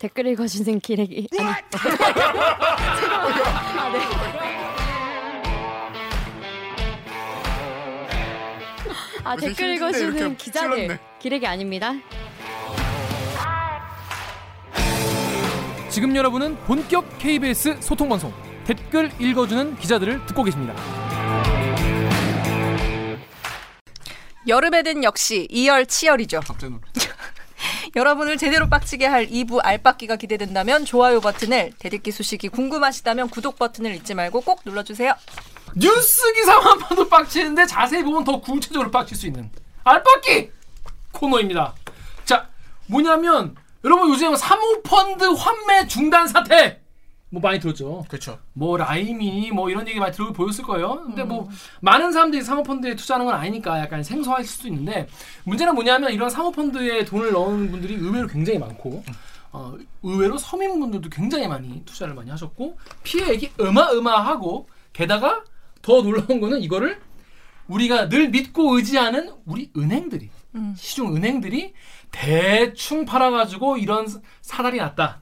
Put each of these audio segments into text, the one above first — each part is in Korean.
댓글 읽어주는 기레기 아니 아, 네. 아 댓글 읽어주는 기자들 찔렀네. 기레기 아닙니다. 지금 여러분은 본격 KBS 소통 방송 댓글 읽어주는 기자들을 듣고 계십니다. 여름에는 역시 이열치열이죠. 갑자기 놀 여러분을 제대로 빡치게 할 2부 알빡기가 기대된다면 좋아요 버튼을, 대듣기 소식이 궁금하시다면 구독 버튼을 잊지 말고 꼭 눌러주세요. 뉴스 기사만 봐도 빡치는데 자세히 보면 더 구체적으로 빡칠 수 있는 알빡기 코너입니다. 자, 뭐냐면 여러분 요즘 사모펀드 환매 중단 사태 뭐 많이 들었죠. 그렇죠. 뭐 라임이 뭐 이런 얘기 많이 들어 보였을 거예요. 근데 뭐 많은 사람들이 사모펀드에 투자하는 건 아니니까 약간 생소할 수도 있는데 문제는 뭐냐면 이런 사모펀드에 돈을 넣은 분들이 의외로 굉장히 많고 어, 의외로 서민분들도 굉장히 많이 투자를 많이 하셨고 피해액이 어마어마하고 게다가 더 놀라운 거는 이거를 우리가 늘 믿고 의지하는 우리 은행들이 음. 시중 은행들이 대충 팔아가지고 이런 사달이 났다.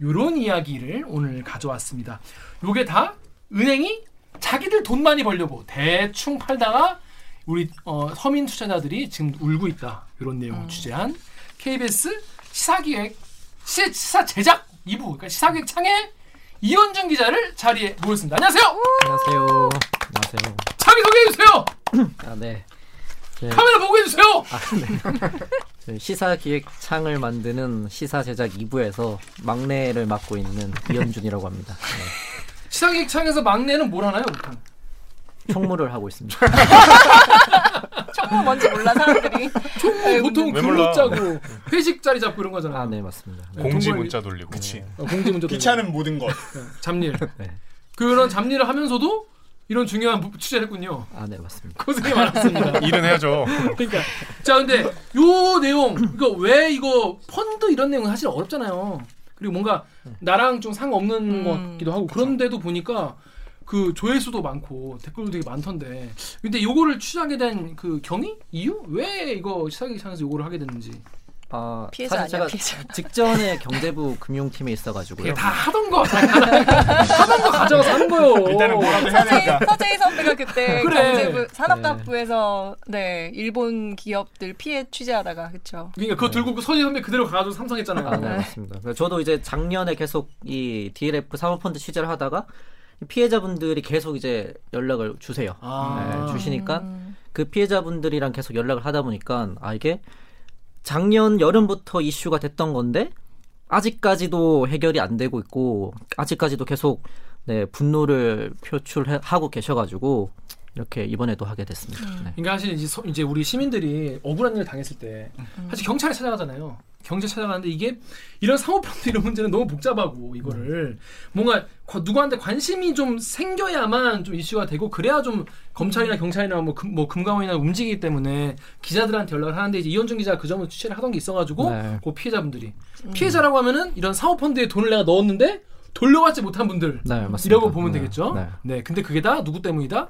요런 이야기를 오늘 가져왔습니다. 요게 다 은행이 자기들 돈 많이 벌려고 대충 팔다가 우리 어, 서민 투자자들이 지금 울고 있다. 이런 내용을 취재한 KBS 시사기획 시, 시사 제작 2부 그러니까 시사기획 창의 이현준 기자를 자리에 모였습니다. 안녕하세요. 안녕하세요. 안녕하세요. 자기 소개해 주세요. 아, 네. 제, 카메라 보고 해주세요. 제 시사 기획창을 만드는 시사 제작 2부에서 막내를 맡고 있는 이현준이라고 합니다. 네. 시사 기획 창에서 막내는 뭘 하나요? 보통? 총무를 하고 있습니다. 정말 뭔지 몰라 사람들이. 아이고, 보통 왜 근무? 짜고 회식 자리 잡고 이런 거잖아요. 아, 네, 맞습니다. 네. 공지 동거리- 문자 돌리고. 그치. 어, 공지 문제 귀찮은 모든 것. 잡일 네. 그런 잡일을 하면서도 이런 중요한 부- 취재를 했군요. 아, 네, 맞습니다. 고생이 많았습니다. 일은 해야죠. 그러니까 자 근데 요 내용 이거 왜 이거 펀드 이런 내용은 사실 어렵잖아요. 그리고 뭔가 나랑 좀 상관없는 음. 것 같기도 하고 그런데도 보니까 그 조회수도 많고 댓글도 되게 많던데 근데 요거를 취재하게 된 그 경위 이유 왜 이거 시사기상에서 요거를 하게 됐는지 아, 피해자 사실 아니야, 제가 피해자. 직전에 경제부 금융팀에 있어가지고요. 그게 다 하던 거다 하던 거 가져가서 하는 거요. 일단은 뭐라도 해야 서재희, 되니까. 서재희 선배가 그때 그래. 경제부 산업당부에서 네 일본 기업들 피해 취재하다가 그쵸. 그러니까 그거 들고 그 서지 선배 그대로 가가지고 삼성했잖아요. 아, 네, 맞습니다. 그래서 저도 이제 작년에 계속 이 DLF 사모펀드 취재를 하다가 피해자분들이 계속 이제 연락을 주세요. 아. 네, 주시니까 음. 그 피해자분들이랑 계속 연락을 하다 보니까 아 이게 작년 여름부터 이슈가 됐던 건데 아직까지도 해결이 안 되고 있고 아직까지도 계속 네 분노를 표출하고 계셔가지고 이렇게 이번에도 하게 됐습니다. 네. 그러니까 사실 이제, 우리 시민들이 억울한 일을 당했을 때 사실 경찰에 찾아가잖아요. 경찰 찾아가는데 이게 이런 사모펀드 이런 문제는 너무 복잡하고 이거를 뭔가 과- 누구한테 관심이 좀 생겨야만 좀 이슈가 되고 그래야 좀 검찰이나 경찰이나 뭐, 금, 뭐 금감원이나 움직이기 때문에 기자들한테 연락을 하는데 이제 이현준 기자가 그 점을 취재를 하던 게 있어가지고 네. 그 피해자분들이 피해자라고 하면은 이런 사모펀드에 돈을 내가 넣었는데 돌려받지 못한 분들 네, 맞습니다. 이라고 보면 네, 되겠죠. 네. 네. 근데 그게 다 누구 때문이다?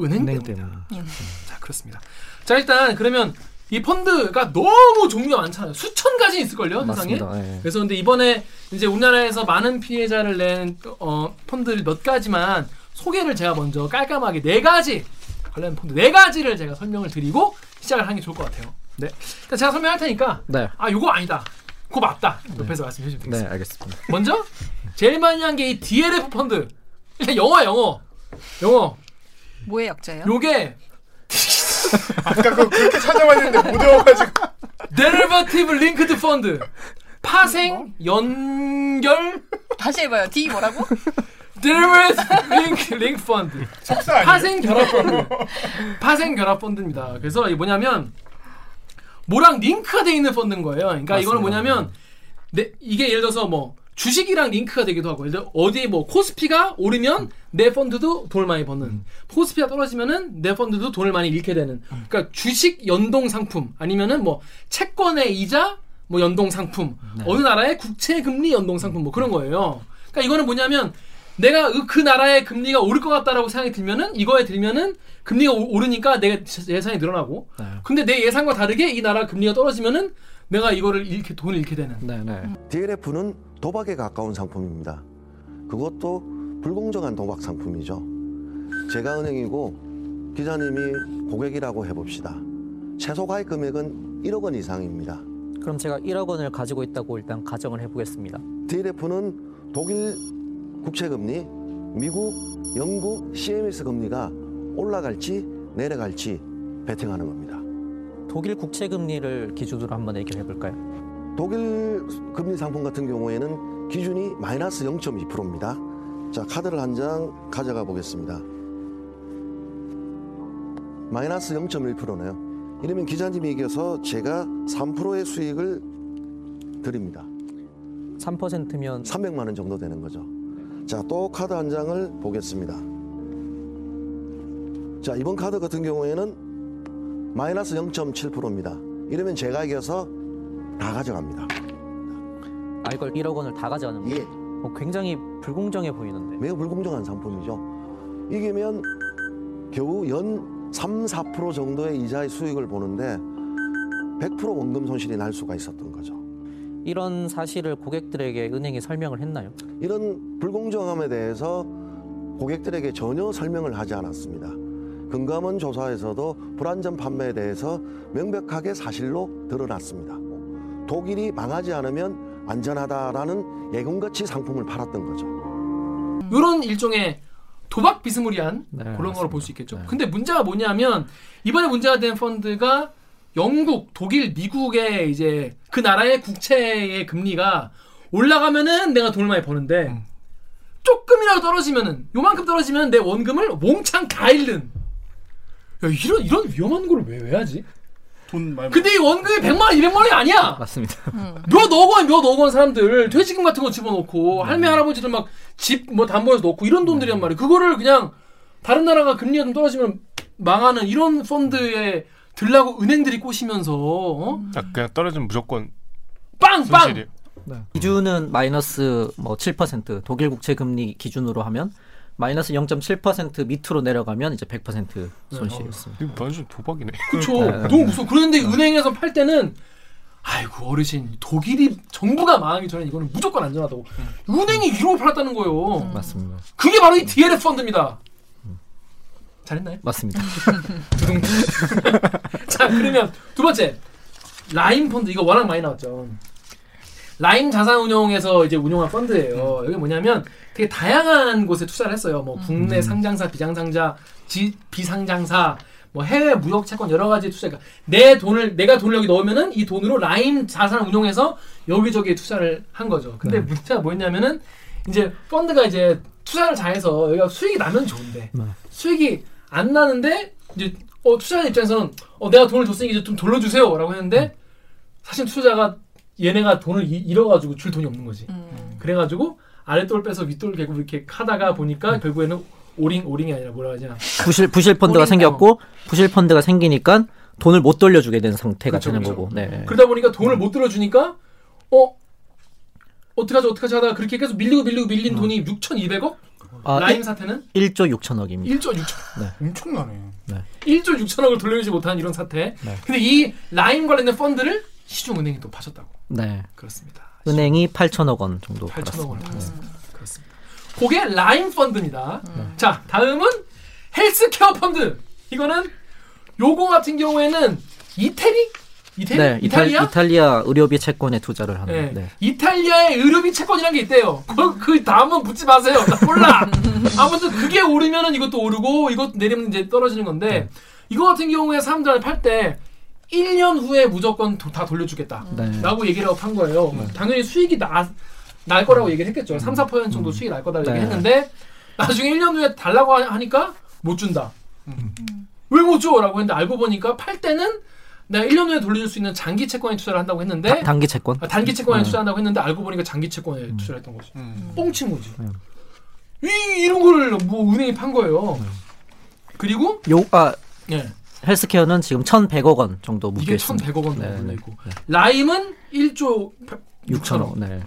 은행, 은행 때문이다. 때문에. 자 그렇습니다. 자 일단 그러면 이 펀드가 너무 종류가 많잖아요. 수천 가지 있을걸요 세상에. 맞습니다. 네. 그래서 근데 이번에 이제 우리나라에서 많은 피해자를 낸 어, 펀드를 몇 가지만 소개를 제가 먼저 깔끔하게 네 가지 관련 펀드 네 가지를 제가 설명을 드리고 시작을 하는 게 좋을 것 같아요. 네. 그러니까 제가 설명할 테니까 네. 아 요거 아니다. 그거 맞다. 옆에서 말씀해 주시면 되겠습니다. 네, 알겠습니다. 먼저 제일 많이 한 게 이 DLF 펀드. 일단 영어 영어 영어. 뭐의 약자예요? 요게 아까 그거 그렇게 찾아봤는데 못 외워가지고. derivative linked fund 파생 연결 다시 해봐요. D 뭐라고? derivative link link fund 속사 아니에요? 파생 결합 펀드 파생 결합 펀드입니다. 그래서 이게 뭐냐면 뭐랑 링크가 돼 있는 펀드인 거예요. 그러니까 이거는. 뭐냐면 내, 이게 예를 들어서 뭐 주식이랑 링크가 되기도 하고. 예를 들어 어디 뭐 코스피가 오르면 내 펀드도 돈을 많이 버는. 코스피가 떨어지면은 내 펀드도 돈을 많이 잃게 되는. 그러니까 주식 연동 상품 아니면은 뭐 채권의 이자 뭐 연동 상품. 어느 나라의 국채 금리 연동 상품 뭐 그런 거예요. 그러니까 이거는 뭐냐면 내가 그- 그 나라의 금리가 오를 것 같다라고 생각이 들면은 이거에 들면은 금리가 오- 오르니까 내가 예산이 늘어나고. 네. 근데 내 예상과 다르게 이 나라 금리가 떨어지면은 내가 이거를 잃게 돈을 잃게 되는 네, 네. DLF는 도박에 가까운 상품입니다. 그것도 불공정한 도박 상품이죠. 제가 은행이고 기자님이 고객이라고 해봅시다. 최소 가입 금액은 1억 원 이상입니다. 그럼 제가 1억 원을 가지고 있다고 일단 가정을 해보겠습니다. DLF는 독일 국채금리, 미국, 영국 CMS 금리가 올라갈지 내려갈지 베팅하는 겁니다. 독일 국채 금리를 기준으로 한번 얘기를 해볼까요? 독일 금리 상품 같은 경우에는 기준이 마이너스 0.2%입니다. 자, 카드를 한 장 가져가 보겠습니다. 마이너스 0.1%네요. 이러면 기자님이 이겨서 제가 3%의 수익을 드립니다. 3%면 300만 원 정도 되는 거죠. 자, 또 카드 한 장을 보겠습니다. 자, 이번 카드 같은 경우에는 마이너스 0.7%입니다. 이러면 제가 이겨서 다 가져갑니다. 아 이걸 1억 원을 다 가져가는 거예요? 예. 어, 굉장히 불공정해 보이는데. 매우 불공정한 상품이죠. 이기면 겨우 연 3, 4% 정도의 이자의 수익을 보는데 100% 원금 손실이 날 수가 있었던 거죠. 이런 사실을 고객들에게 은행이 설명을 했나요? 이런 불공정함에 대해서 고객들에게 전혀 설명을 하지 않았습니다. 금감원 조사에서도 불안전 판매에 대해서 명백하게 사실로 드러났습니다. 독일이 망하지 않으면 안전하다라는 예금같이 상품을 팔았던 거죠. 이런 일종의 도박 비스무리한 네, 그런 거로. 볼 수 있겠죠. 네. 근데 문제가 뭐냐면 이번에 문제가 된 펀드가 영국, 독일, 미국의 이제 그 나라의 국채의 금리가 올라가면은 내가 돈을 많이 버는데 음. 조금이라도 떨어지면은 요만큼 떨어지면 내 원금을 몽창 다 잃는. 야 이런 이런 위험한 거를 왜 왜 하지? 돈 많이 근데 이 원금이 100만 원, 200만 원이 아니야. 맞습니다. 몇 억 원, 몇 억원 사람들 퇴직금 같은 거 집어넣고 할매 할아버지들 막 집 뭐 담보해서 넣고 이런 돈들이란 말이야. 그거를 그냥 다른 나라가 금리가 좀 떨어지면 망하는 이런 펀드에 들라고 은행들이 꼬시면서 어? 아, 그냥 떨어지면 무조건 빵빵 손실이. 기준은 마이너스 뭐 7% 독일 국채 금리 기준으로 하면 마이너스 0.7% 밑으로 내려가면 이제 100% 손실이었습니다. 이거 완전 도박이네. 그렇죠. 네. 너무 무서워. 그런데 은행에서 팔 때는 아이고 어르신 독일이 정부가 망하기 전에 이거는 무조건 안전하다고 은행이 이러고 팔았다는 거예요. 맞습니다. 그게 바로 이 DLF 펀드입니다. 잘했나요? 맞습니다. 두둥. 자, 그러면 두 번째. 라임 펀드 이거 워낙 많이 나왔죠. 라임 자산운용에서 이제 운용한 펀드예요. 여기 뭐냐면 되게 다양한 곳에 투자를 했어요. 뭐 국내 상장사, 비상상자, 지, 비상장사, 뭐 해외 무역 채권 여러 가지 투자. 그러니까 내 돈을 내가 돈을 여기 넣으면은 이 돈으로 라임 자산을 운용해서 여기저기 투자를 한 거죠. 근데 문제가 뭐였냐면은 이제 펀드가 이제 투자를 잘해서 여기가 수익이 나면 좋은데 네. 수익이 안 나는데 이제 어, 투자자 입장에서는 어, 내가 돈을 줬으니 이제 좀 돌려주세요라고 했는데 사실 투자자가 얘네가 돈을 이- 잃어가지고 줄 돈이 없는 거지. 음. 그래가지고 아랫돌 빼서 윗돌 개고 이렇게 하다가 보니까 결국에는 오링 오링이 아니라 뭐라 하냐. 부실 부실 펀드가 생겼고 부실 펀드가 생기니까 돈을 못 돌려주게 되는 상태가 그렇죠, 되는 그렇죠. 거고. 네. 그러다 보니까 돈을 못 들어주니까 어 어떡하지 어떡하지 하다가 그렇게 계속 밀리고 밀리고 밀린 돈이 6,200억? 아, 라임 사태는 1조 6천억입니다. 1조 6천 엄청나네. 1조 6천억을 돌려주지 못한 이런 사태. 네. 근데 이 라임 관련된 펀드를 시중은행이 또 파셨다고. 네. 그렇습니다. 은행이 8천억 원 정도 8천억 원을 팔았습니다. 팔았습니다. 그렇습니다. 그게 라임 펀드입니다. 자, 다음은 헬스케어 펀드. 이거는 요거 같은 경우에는 이태리? 이태리? 네, 이탈, 이탈리아? 이탈리아 의료비 채권에 투자를 하는. 네. 네. 이탈리아의 의료비 채권이라는 게 있대요. 그, 그 다음은 묻지 마세요. 나 몰라. 아무튼 그게 오르면은 이것도 오르고 이것도 내리면 이제 떨어지는 건데 네. 이거 같은 경우에 사람들한테 팔 때 1년 후에 무조건 도- 다 돌려주겠다. 네. 라고 얘기를 판 거예요. 당연히 수익이 나, 날 거라고 얘기를 했겠죠. 3, 4% 정도 수익이 날 거다라고 네. 얘기했는데 나중에 1년 후에 달라고 하- 하니까 못 준다. 왜 못 줘? 라고 했는데 알고 보니까 팔 때는 내가 1년 후에 돌려줄 수 있는 장기 채권에 투자를 한다고 했는데 다- 단기 채권. 아, 단기 채권에 네. 투자한다고 했는데 알고 보니까 장기 채권에 투자를 했던 거지. 음. 뻥친 거지. 네. 이, 이런 거를 뭐 은행이 판 거예요. 그리고 요, 아, 예, 헬스케어는 지금 1,100억 원 정도 묶여 있습니다. 1,100억 원 네, 정도 네, 있고 라임은 1조 6천억. 네.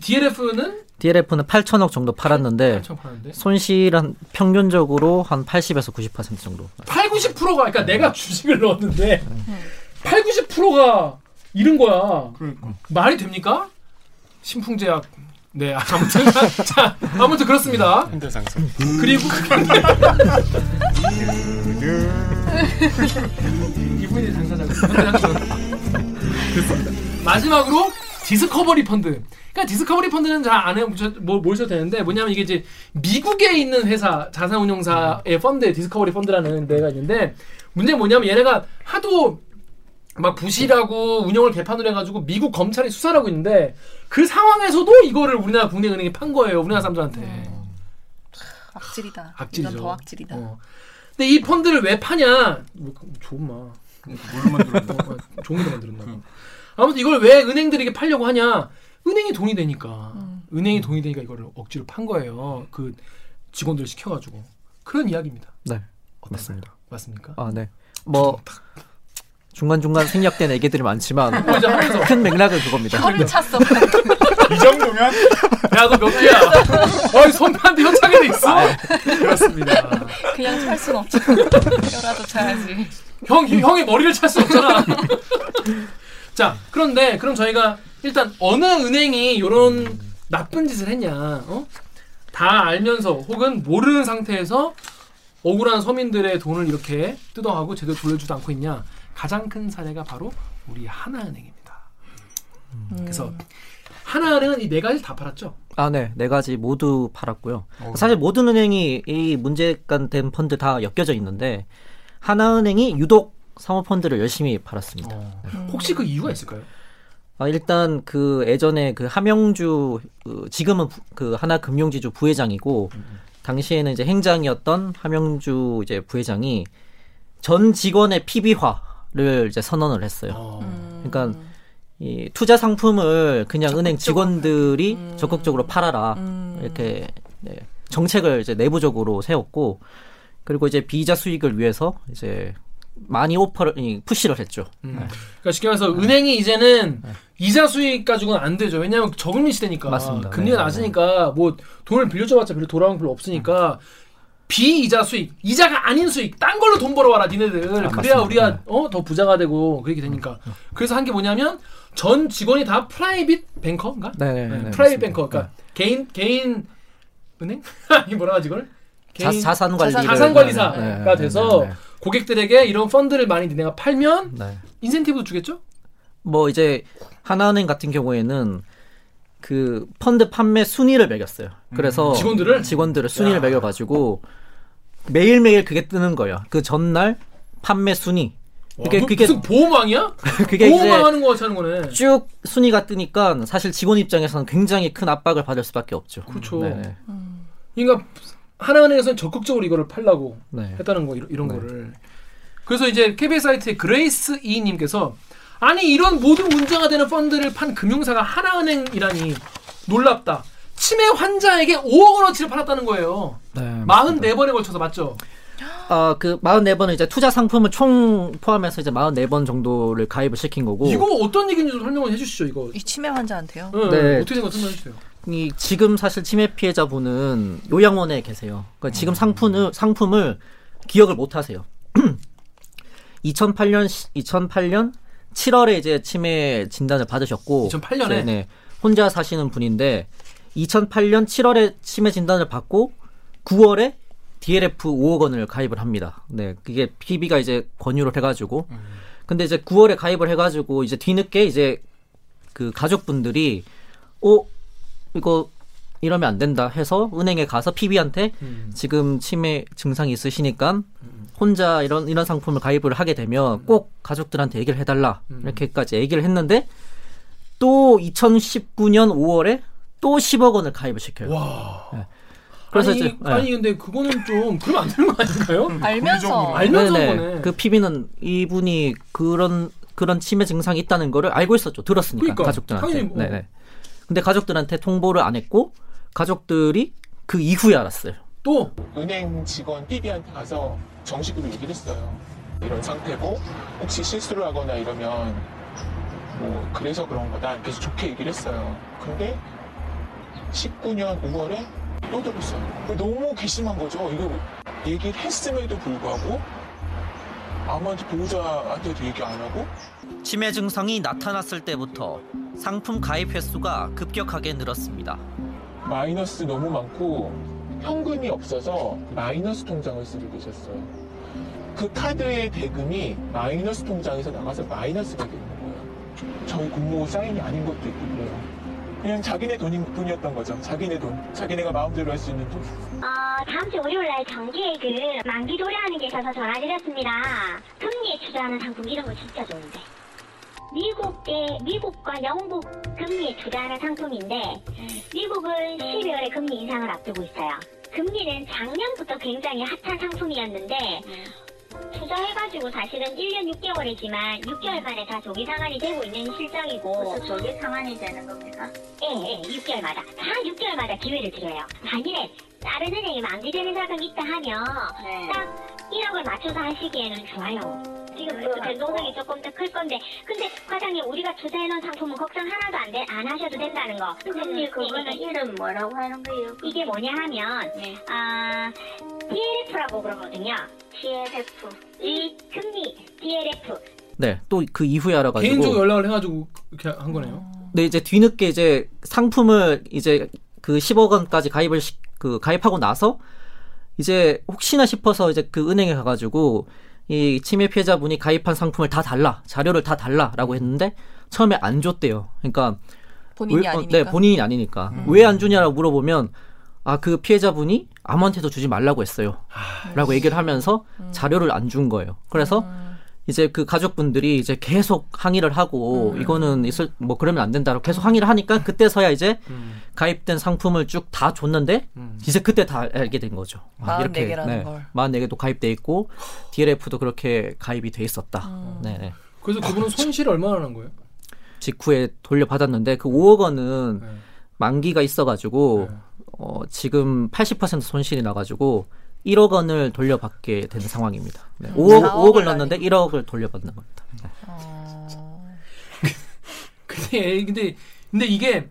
DLF는 DLF는 8천억 정도 팔았는데 8천 팔았는데 손실은 평균적으로 한 80에서 90% 정도. 8, 90%가 그러니까 내가 주식을 넣었는데 8, 90%가 잃은 거야. 그러니까. 말이 됩니까? 신풍제약. 네, 아무튼 자, 아무튼 그렇습니다. 현대상선. 그리고 이분이 그렇습니다. 마지막으로 디스커버리 펀드. 그러니까 디스커버리 펀드는 잘 안 해, 뭐, 모르셔도 되는데, 뭐냐면 이게 이제 미국에 있는 회사, 자산운용사의 펀드, 디스커버리 펀드라는 데가 있는데, 문제는 뭐냐면 얘네가 하도 막 부실하고 운영을 개판으로 해가지고 미국 검찰이 수사를 하고 있는데, 그 상황에서도 이거를 우리나라 국내 은행이 판 거예요, 우리나라 사람들한테. 악질이다. 악질이죠. 더 악질이다. 어. 근데 이 펀드를 왜 파냐? 뭐, 좋은 마. 뭘로 만들었나? 어, 종이로 만들었나 봐. 아무튼 이걸 왜 은행들에게 팔려고 하냐? 은행이 돈이 되니까. 은행이 돈이 되니까 이거를 억지로 판 거예요. 그 직원들 시켜가지고. 그런 이야기입니다. 네, 맞습니다. 맞습니까? 아, 네. 뭐 중간 중간 생략된 얘기들이 많지만 뭐큰 맥락은 그겁니다. 혀를 찼어. 이 정도면 야 너 몇 개야? 어이 손판데 현창에도 있어. 그렇습니다. 그냥 찰 순 없죠. 혀라도 차야지. 형 형의 머리를 찰 수 없잖아. 자 그런데 그럼 저희가 일단 어느 은행이 이런 나쁜 짓을 했냐? 어? 다 알면서 혹은 모르는 상태에서 억울한 서민들의 돈을 이렇게 뜯어가고 제대로 돌려주지 않고 있냐? 가장 큰 사례가 바로 우리 하나은행입니다. 그래서 하나은행은 이 네 가지 다 팔았죠. 아, 네. 네 가지 모두 팔았고요. 어. 사실 모든 은행이 이 문제가 된 펀드 다 엮여져 있는데 하나은행이 유독 사모펀드를 열심히 팔았습니다. 혹시 그 이유가 있을까요? 아, 일단 그 예전에 그 하명주 그 지금은 부- 그 하나금융지주 부회장이고 당시에는 이제 행장이었던 하명주 이제 부회장이 전 직원의 PB화를 이제 선언을 했어요. 어. 그러니까 이 투자 상품을 그냥 은행 직원들이 적극적으로 팔아라. 이렇게 네, 정책을 이제 내부적으로 세웠고 그리고 이제 비자 수익을 위해서 이제 많이 오퍼를 이, 푸시를 했죠. 음. 그러니까 쉽게 말해서 은행이 이제는 이자 수익 가지고는 안 되죠. 왜냐하면 저금리 시대니까. 맞습니다. 금리가 네, 낮으니까 뭐 돈을 빌려줘봤자 별로 돌아오는 게 별로 없으니까 비이자 수익, 이자가 아닌 수익, 딴 걸로 돈 벌어와라 니네들. 그래야 맞습니다. 우리가 네. 어, 더 부자가 되고 그렇게 되니까. 그래서 한 게 뭐냐면 전 직원이 다 private banker인가? 네, 네, 네, 네, private 맞습니다. banker. 그러니까 개인 개인 은행? 이 뭐라 하지 이걸? 자, 개인 자산 관리 자산 관리사가 돼서 고객들에게 이런 펀드를 많이 내가 팔면 네. 인센티브 주겠죠? 뭐 이제 하나은행 같은 경우에는 그 펀드 판매 순위를 매겼어요. 그래서 음. 직원들을? 직원들을 순위를 야. 매겨가지고 매일 매일 그게 뜨는 거예요. 그 전날 판매 순위. 그게 뭐, 그게 무슨 보호망이야? 그게 보호망 이제 하는 거 같이 하는 거네. 쭉 순위가 뜨니까 사실 직원 입장에서는 굉장히 큰 압박을 받을 수밖에 없죠. 그렇죠. 네. 그러니까 하나은행에서는 적극적으로 이거를 팔라고 네. 했다는 거 이런, 이런 네. 거를. 그래서 이제 KBS 사이트의 그레이스 이님께서 아니 이런 모든 문제가 되는 펀드를 판 금융사가 하나은행이라니 놀랍다. 치매 환자에게 5억 원어치를 팔았다는 거예요. 네, 44번에 걸쳐서 맞죠? 아, 그 44번은 이제 투자 상품을 총 포함해서 이제 44번 정도를 가입을 시킨 거고 이거 어떤 얘기인지 좀 설명을 해주시죠 이거. 이 치매 환자한테요. 응, 네. 어떻게 된거 설명해 주세요. 이 지금 사실 치매 피해자분은 요양원에 계세요. 그러니까 지금 상품을 상품을 기억을 못 하세요. 2008년 2008년 7월에 이제 치매 진단을 받으셨고 2008 년에? 네, 네. 혼자 사시는 분인데 2008년 7월에 치매 진단을 받고 9월에 DLF 5억 원을 가입을 합니다. 네, 그게 PB가 이제 권유를 해가지고 근데 이제 9월에 가입을 해가지고 이제 뒤늦게 이제 그 가족분들이 어 이거 이러면 안 된다 해서 은행에 가서 PB한테 음. 지금 치매 증상이 있으시니까 혼자 이런 이런 상품을 가입을 하게 되면 꼭 가족들한테 얘기를 해달라 음. 이렇게까지 얘기를 했는데 또 2019년 5월에 또 10억 원을 가입을 시켜요. 와. 그래서 아니, 이제- 아니 근데 그거는 좀 그러면 안 되는 거 아닌가요? 알면서 알면서 한 네네. 거네. 그 PB는 이분이 그런 그런 치매 증상이 있다는 거를 알고 있었죠. 들었으니까 그러니까, 가족들한테. 뭐. 네네. 근데 가족들한테 통보를 안 했고 가족들이 그 이후에 알았어요. 또 은행 직원 PB한테 가서 정식으로 얘기를 했어요. 이런 상태고 혹시 실수를 하거나 이러면 뭐 그래서 그런 거다. 그래서 좋게 얘기를 했어요. 근데 19년 5월에 또 들었어요. 너무 괘씸한 거죠. 이거 얘기를 했음에도 불구하고 아무한테 보호자한테도 얘기 안 하고 치매 증상이 나타났을 때부터 상품 가입 횟수가 급격하게 늘었습니다. 마이너스 너무 많고 현금이 없어서 마이너스 통장을 쓰고 계셨어요. 그 카드의 대금이 마이너스 통장에서 나가서 마이너스가 되는 거예요. 저희 공모 사인이 아닌 것도 있고 그래요. 그냥 자기네 돈이, 돈이었던 거죠. 자기네 돈. 자기네가 마음대로 할 수 있는 돈. 어, 다음 주 월요일 날 정기예금 만기 도래하는 게 있어서 전화 드렸습니다. 금리에 투자하는 상품 이런 거 진짜 좋은데. 미국의 미국과 영국 금리에 투자하는 상품인데 미국은 12월에 금리 인상을 앞두고 있어요. 금리는 작년부터 굉장히 핫한 상품이었는데 투자해가지고 사실은 1년 6개월이지만 6개월 만에 다 조기 상환이 되고 있는 실정이고 조기 상환이 되는 겁니까? 예, 예, 6개월마다 다 6개월마다 기회를 드려요. 만일에 다른 은행에 만기되는 자금이 있다 하면 딱 1억을 맞춰서 하시기에는 좋아요. 지금 또 변동성이 조금 더 클 건데 근데 과장님 우리가 투자해놓은 상품은 걱정 하나도 안, 돼, 안 하셔도 된다는 거 근데 그거는 이름 뭐라고 하는 거예요? 이게 뭐냐 하면 아 DLF라고 그러거든요 DLF 이 금리 DLF 네, 또 그 이후에 알아가지고. 개인적으로 연락을 해가지고 이렇게 한 거네요. 네, 이제 뒤늦게 이제 상품을 이제 그 10억 원까지 가입을 시, 그 가입하고 나서 이제 혹시나 싶어서 이제 그 은행에 가가지고 이 치매 피해자분이 가입한 상품을 다 달라 자료를 다 달라라고 했는데 처음에 안 줬대요. 그러니까 본인이 왜- 어, 아니니까. 음. 네, 본인이 아니니까 왜안 주냐라고 물어보면 아 그 피해자분이 아무한테도 주지 말라고 했어요. 라고 얘기를 하면서 음. 자료를 안 준 거예요. 그래서 이제 그 가족분들이 이제 계속 항의를 하고 음. 이거는 있을 뭐 그러면 안 된다고 계속 항의를 하니까 그때서야 이제 음. 가입된 상품을 쭉 다 줬는데 음. 이제 그때 다 알게 된 거죠. 아, 44개라는 걸. 44개도 가입돼 있고 DLF도 그렇게 가입이 돼 있었다. 음. 네네. 그래서 그분은 손실 얼마나 난 거예요? 직후에 돌려받았는데 그 5억 원은 네. 만기가 있어가지고 네. 어, 지금 80% 손실이 나가지고 1억 원을 돌려받게 된 상황입니다. 네. 5억, 4억을 5억을 넣었는데 1억을 돌려받는 겁니다. 네. 근데 근데 근데 이게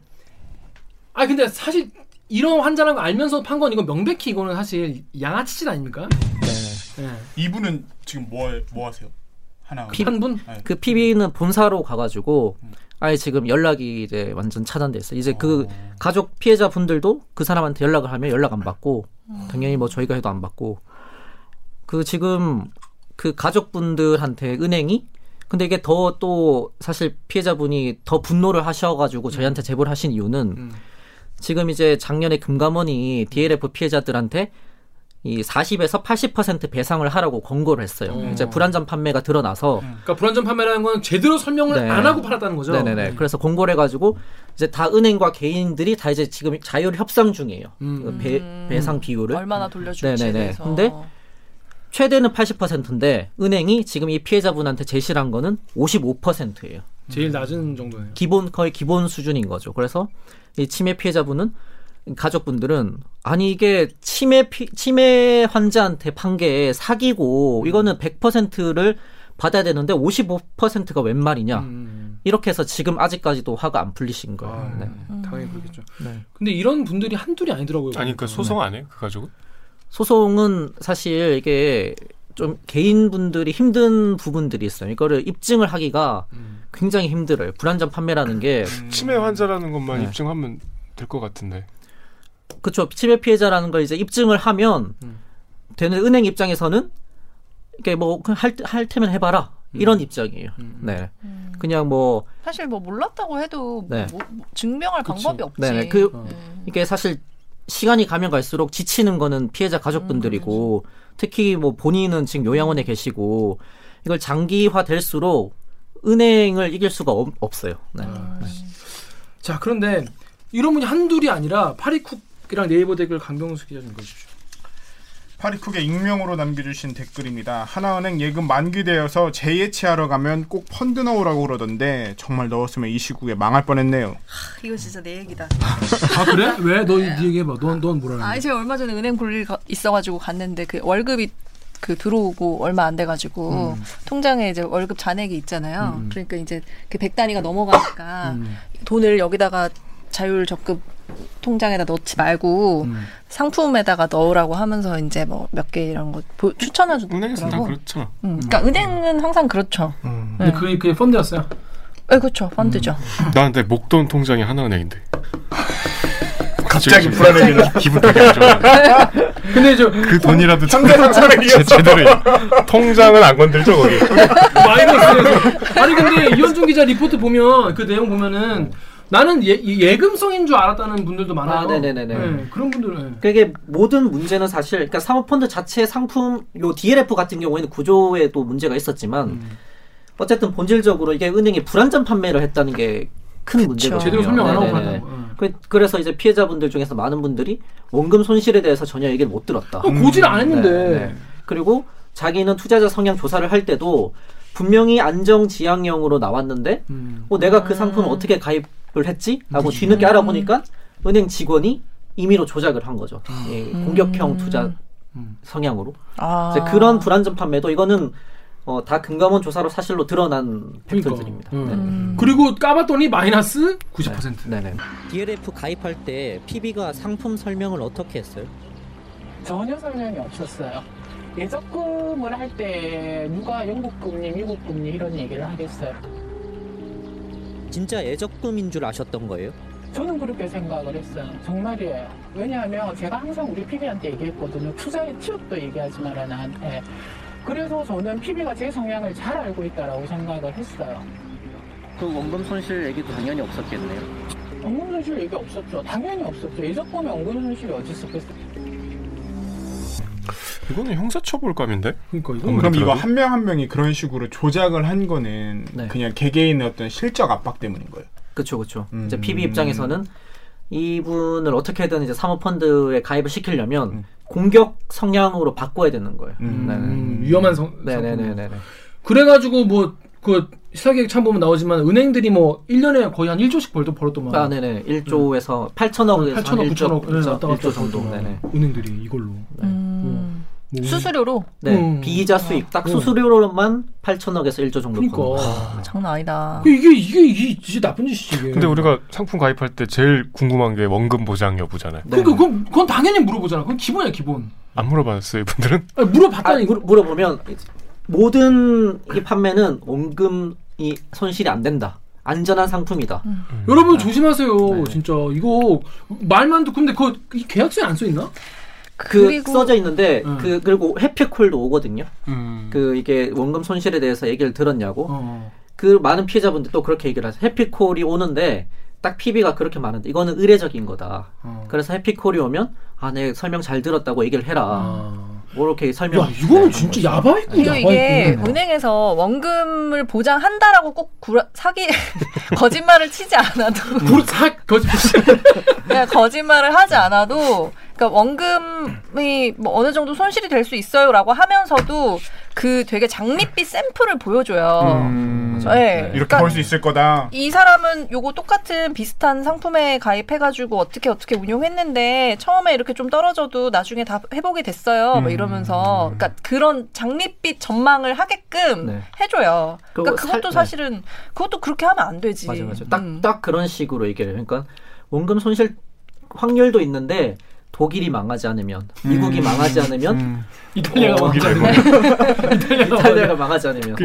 아 근데 사실 이런 환자라는 거 알면서 판 건 이건 명백히 이거는 사실 양아치 짓 아닙니까? 네. 이분은 지금 뭐, 뭐 하세요? 하나. 피- 한 분? 네. 그 PB는 본사로 가가지고 음. 아예 지금 연락이 이제 완전 차단돼 있어요. 이제 그 어. 가족 피해자 분들도 그 사람한테 연락을 하면 연락 안 받고 당연히 뭐 저희가 해도 안 받고 그 지금 그 가족분들한테 은행이 근데 이게 더 또 사실 피해자분이 더 분노를 하셔가지고 저희한테 제보를 하신 이유는 음. 지금 이제 작년에 금감원이 DLF 피해자들한테 이 40에서 80% 배상을 하라고 권고를 했어요. 음. 이제 불안전 판매가 드러나서 그러니까 불안전 판매라는 건 제대로 설명을 네. 안 하고 팔았다는 거죠. 네네네. 그래서 공고를 해가지고 이제 다 은행과 개인들이 다 이제 지금 자율 협상 중이에요. 음. 그 배, 배상 비율을 얼마나 돌려줄지에 네네네. 대해서. 근데 최대는 80%인데 은행이 지금 이 피해자분한테 제시를 한 거는 55%예요. 제일 낮은 정도네요. 기본 거의 기본 수준인 거죠. 그래서 이 치매 피해자분은 가족분들은 아니 이게 치매 피, 치매 환자한테 판 게 사기고 이거는 100%를 받아야 되는데 55%가 웬 말이냐 음. 이렇게 해서 지금 아직까지도 화가 안 풀리신 거예요. 아, 네. 당연히 그렇겠죠. 네. 근데 이런 분들이 한둘이 아니더라고요. 아니 그 소송 안 해요? 그 가족은? 소송은 사실 이게 좀 개인분들이 힘든 부분들이 있어요. 이거를 입증을 하기가 음. 굉장히 힘들어요. 불안전 판매라는 게 치매 환자라는 것만 네. 입증하면 될 것 같은데. 그쵸 치매 피해자라는 걸 이제 입증을 하면 음. 되는 은행 입장에서는 이게 뭐할할 할 테면 해봐라 이런 입장이에요. 음. 네, 그냥 뭐 사실 뭐 몰랐다고 해도 네. 뭐, 뭐 증명할 그치. 방법이 없지. 네네 그 어. 음. 이게 사실 시간이 가면 갈수록 지치는 거는 피해자 가족분들이고 특히 뭐 본인은 지금 요양원에 계시고 이걸 장기화 될수록 은행을 이길 수가 없, 없어요. 네. 아, 자 그런데 이런 분이 한둘이 아니라 파리쿡 이랑 네이버 댓글 강병수 기자 좀 읽어주십시오. 파리쿡에 익명으로 남겨주신 댓글입니다. 하나은행 예금 만기되어서 재예치하러 가면 꼭 펀드 넣으라고 그러던데 정말 넣었으면 이 시국에 망할 뻔했네요. 이거 진짜 내 얘기다. 아 그래? 왜? 너네 얘기해봐. 넌, 넌 뭐라 아? 제가 얼마 전에 은행 볼일 있어가지고 갔는데 그 월급이 그 들어오고 얼마 안 돼가지고 음. 통장에 이제 월급 잔액이 있잖아요. 음. 그러니까 이제 그 100단위가 넘어가니까 음. 돈을 여기다가 자율 적금 통장에다 넣지 말고 음. 상품에다가 넣으라고 하면서 이제 뭐 몇 개 이런 거 추천해 은행에서 다 주더라고. 그렇죠. 음, 그러니까 은행은 항상 그렇죠. 음. 근데 그게 그게 펀드였어요. 네, 그렇죠. 펀드죠. 나한테 목돈 통장이 하나은행인데. 갑자기 불안해지네. 기분 되게 안 좋아. 근데 저 그 돈이라도 상대방처럼 제, 제대로 통장은 안 건들죠 거기. 마이너스. 아니 근데 이현준 기자 리포트 보면 그 내용 보면은 나는 예, 이 예금성인 줄 알았다는 분들도 많아요. 아, 네네네네. 네, 그런 분들은 그게 모든 문제는 사실 그러니까 사모펀드 자체 상품 요 DLF 같은 경우에는 구조에도 문제가 있었지만 음. 어쨌든 본질적으로 이게 은행이 불안전 판매를 했다는 게 큰 문제거든요. 제대로 설명 안 하고 네네네. 그런다고. 응. 그, 그래서 이제 피해자분들 중에서 많은 분들이 원금 손실에 대해서 전혀 얘기를 못 들었다. 어, 고지를 안 했는데. 네, 네. 그리고 자기는 투자자 성향 조사를 할 때도 분명히 안정 지향형으로 나왔는데 음. 어, 내가 그 상품을 어떻게 가입 을 했지? 라고 뒤늦게 알아보니까 은행 직원이 임의로 조작을 한 거죠. 이 공격형 투자 음. 성향으로. 아. 이제 그런 불안전 판매도 이거는 어, 다 금감원 조사로 사실로 드러난 그러니까. 팩트들입니다. 음. 음. 그리고 까봤더니 마이너스 90%. 네. 네 DLF 가입할 때 PB가 상품 설명을 어떻게 했어요? 전혀 설명이 없었어요. 예적금을 할 때 누가 영국 금리, 미국 금리 이런 얘기를 하겠어요. 진짜 예적금인 줄 아셨던 거예요? 저는 그렇게 생각을 했어요. 정말이에요. 왜냐하면 제가 항상 우리 PB한테 얘기했거든요. 투자의 취업도 얘기하지 마라 나한테. 그래서 저는 PB가 제 성향을 잘 알고 있다라고 생각을 했어요. 그 원금 손실 얘기도 당연히 없었겠네요. 원금 손실 얘기 없었죠. 당연히 없었죠. 예적금에 원금 손실이 어디 있었겠어요. 이거는 형사처벌감인데? 그러니까 이건 음. 그럼 이거. 한 명 한 명이 그런 식으로 조작을 한 거는 네. 그냥 개개인의 어떤 실적 압박 때문인 거예요. 그렇죠, 그렇죠. 음. 이제 PB 입장에서는 이분을 어떻게든 이제 사모펀드에 가입을 시키려면 음. 공격 성향으로 바꿔야 되는 거예요. 음. 음, 위험한 성. 네네네네. 상품. 그래가지고 뭐그 시사계획 참 보면 나오지만 은행들이 뭐 1년에 거의 한 1조씩 벌도 벌었더만. 아, 네네. 1조에서 8천억에서 8천억, 9천억 1조, 왔다 갔다 1조 정도. 네네. 은행들이 이걸로. 음. 뭐 수수료로 네. 음. 비이자 수익 딱 음. 수수료로만 8천억에서 1조 정도. 그러니까. 버는. 장난 아니다. 그 이게 이게 이게 진짜 나쁜 짓이지 이게. 근데 우리가 상품 가입할 때 제일 궁금한 게 원금 보장 여부잖아요. 네. 그러니까 그건, 그건 당연히 물어보잖아. 그건 기본이야 기본. 안 물어봤어요 이분들은? 아니, 아, 물어봤다니. 물, 물어보면 모든 이 판매는 원금이 손실이 안 된다. 안전한 상품이다. 여러분 조심하세요. 네. 진짜 이거 말만 듣고 근데 그 계약서에 안 써 있나? 그 그리고- 써져 있는데 음. 그 그리고 해피콜도 오거든요. 음. 그 이게 원금 손실에 대해서 얘기를 들었냐고. 어. 그 많은 피해자분들 또 그렇게 얘기를 하세요. 해피콜이 오는데 딱 PB가 그렇게 많은데 이거는 의례적인 거다. 어. 그래서 해피콜이 오면 아, 내 설명 잘 들었다고 얘기를 해라. 아. 뭐 이렇게 설명. 야 이거는 진짜 야바이꾼 그리고 이게. 은행에서 원금을 보장한다라고 꼭 구라, 사기 거짓말을 치지 않아도 사 거짓말. 그냥 거짓말을 하지 않아도 그러니까 원금이 뭐 어느 정도 손실이 될 수 있어요라고 하면서도 그 되게 장밋빛 샘플을 보여줘요. 음, 네. 이렇게 그러니까 벌 수 있을 거다. 이 사람은 요거 똑같은 비슷한 상품에 가입해가지고 어떻게 어떻게 운용했는데 처음에 이렇게 좀 떨어져도 나중에 다 회복이 됐어요. 뭐 이러면서 그러니까 그런 장밋빛 전망을 하게끔 네. 해줘요. 그러니까 그거 살- 그것도 네. 사실은 그것도 그렇게 하면 안 되지. 맞아 맞아. 딱 음. 딱 그런 식으로 얘기를 해요. 그러니까 원금 손실 확률도 있는데 독일이 망하지 않으면 미국이 망하지 않으면 음. 이탈리아가 어, 먼저 독일이 이탈리아가 이탈리아가 망하지 않으면.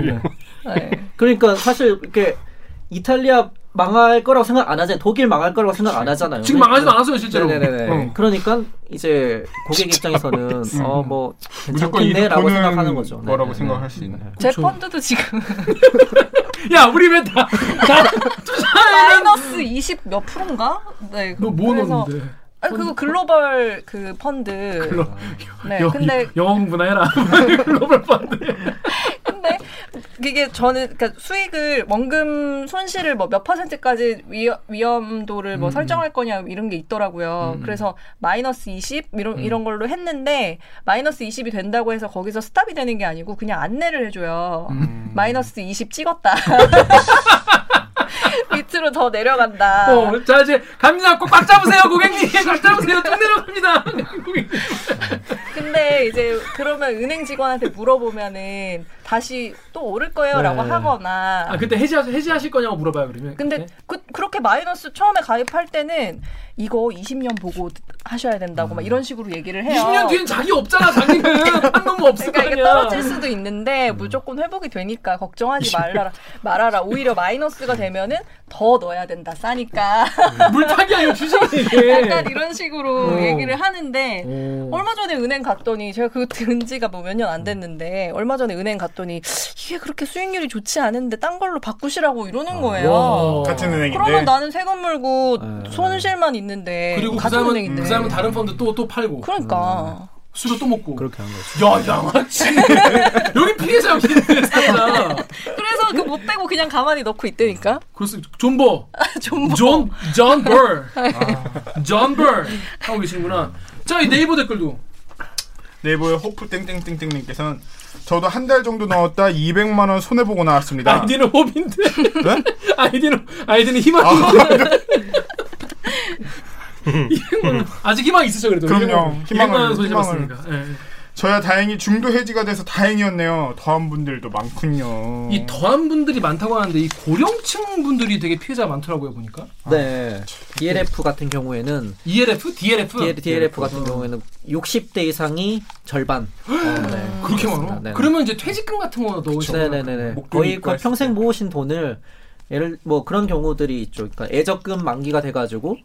네. 그러니까 사실 이렇게 이탈리아 망할 거라고 생각 안 하잖아요. 독일 망할 거라고 생각 안 하잖아요. 지금 망하지도 않았어요 실제로. 네네네. 어. 그러니까 이제 고객 입장에서는 어뭐 이득 괜찮겠네라고 생각하는 거죠. 네, 거라고 네, 생각할 네. 수 있는. 제 그렇죠. 펀드도 지금 야 우리 왜다 마이너스 20 몇 프로인가? 네. 너뭐 넣었는데? 아니 그거 글로벌 그 펀드. 네. 영- 근데 영어 공부나 해라. 글로벌 펀드. 근데 이게 저는 그러니까 수익을 원금 손실을 뭐 몇 퍼센트까지 위험, 위험 도를 뭐 음. 설정할 거냐 이런 게 있더라고요. 음. 그래서 마이너스 20 이런 음. 이런 걸로 했는데 마이너스 20이 된다고 해서 거기서 스탑이 되는 게 아니고 그냥 안내를 해줘요. 음. 마이너스 20 찍었다. 밑으로 더 내려간다. 어, 자 이제 갑니다. 꼭꽉 잡으세요, 고객님. 꽉 잡으세요. 쭉 내려갑니다. 근데 이제 그러면 은행 직원한테 물어보면은 다시 또 오를 거예요라고 네. 하거나. 아 그때 해지 해지하실 거냐고 물어봐요 그러면. 근데 그때? 그 그렇게 마이너스 처음에 가입할 때는 이거 20년 보고 하셔야 된다고 막 이런 식으로 얘기를 해요. 20년 뒤엔 자기 없잖아, 자기는. 한 놈은 없을 그러니까 이게 아니야. 떨어질 수도 있는데 무조건 회복이 되니까 걱정하지 말아라. 말아라. 오히려 마이너스가 되면은 더 넣어야 된다. 싸니까. 물타기 아니고 주식이네. 약간 이런 식으로 어. 얘기를 하는데 오. 얼마 전에 은행 갔더니 제가 그거 든 지가 뭐 몇 년 안 됐는데 얼마 전에 은행 갔더니 이게 그렇게 수익률이 좋지 않은데 딴 걸로 바꾸시라고 이러는 거예요. 와. 같은 은행인데. 그러면 나는 세금 물고 네. 손실만 있는데 그리고 그 같은 사람은, 은행인데. 그 사람은 다른 펀드 또, 또 팔고. 그러니까 술을 또 먹고. 그렇게 한 거죠. 야, 양아치. 여기 피해자 여기 사자. 그래서 그 못 빼고 그냥 가만히 넣고 있다니까. 그래서 존버. 좀 뭐. 존, 존 벌. 존 벌. 하고 계시는구나. 자, 이 네이버 댓글도. 네이버의 호프 땡땡땡땡님께서는 저도 한 달 정도 넣었다 200만 원 손해 보고 나왔습니다. 아이디는 호빈데. 네? 아이디는, 아이디는 희망이. 희망은 아직 희망 있으죠 그래도 그럼요. 희망을- 200만 원 소리 희망을. 잡았으니까 예. 저야 다행히 중도 해지가 돼서 다행이었네요. 더한 분들도 많군요. 이 더한 분들이 많다고 하는데 이 고령층 분들이 되게 피해자 많더라고요 보니까 네. DLF 같은 경우에는 ELF, DLF DL, DLF 같은 경우에는 60대 이상이 절반. 어, 네. 그렇게 많아? 네. 그러면 이제 퇴직금 같은 거 넣으시면 네네네네. 목돈이 거의 했을 평생 때. 모으신 돈을 예를 뭐 그런 경우들이 있죠. 그러니까 애적금 만기가 돼가지고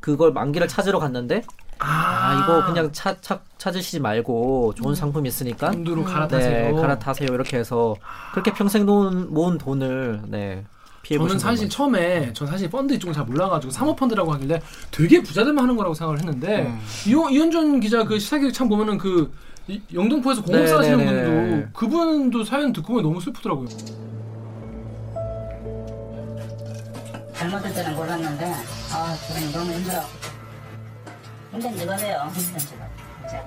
그걸 만기를 찾으러 갔는데 아, 이거 그냥 차, 차, 찾으시지 말고 좋은 상품 있으니까 돈으로 네, 갈아타세요. 갈아타세요 이렇게 해서 그렇게 평생 모은, 모은 돈을 네 저는 사실 처음에 전 사실 펀드 이쪽은 잘 몰라가지고 사모펀드라고 하길래 되게 부자들만 하는 거라고 생각을 했는데 음. 이호, 이현준 기자 그 시사기획 참 보면은 그 이- 영등포에서 공업사 하시는 네네네. 분도 그분도 사연 듣고 보면 너무 슬프더라고요. 잘못될 때는 몰랐는데 아 지금 너무 힘들어 힘든 직업이에요. 힘든 직업 진짜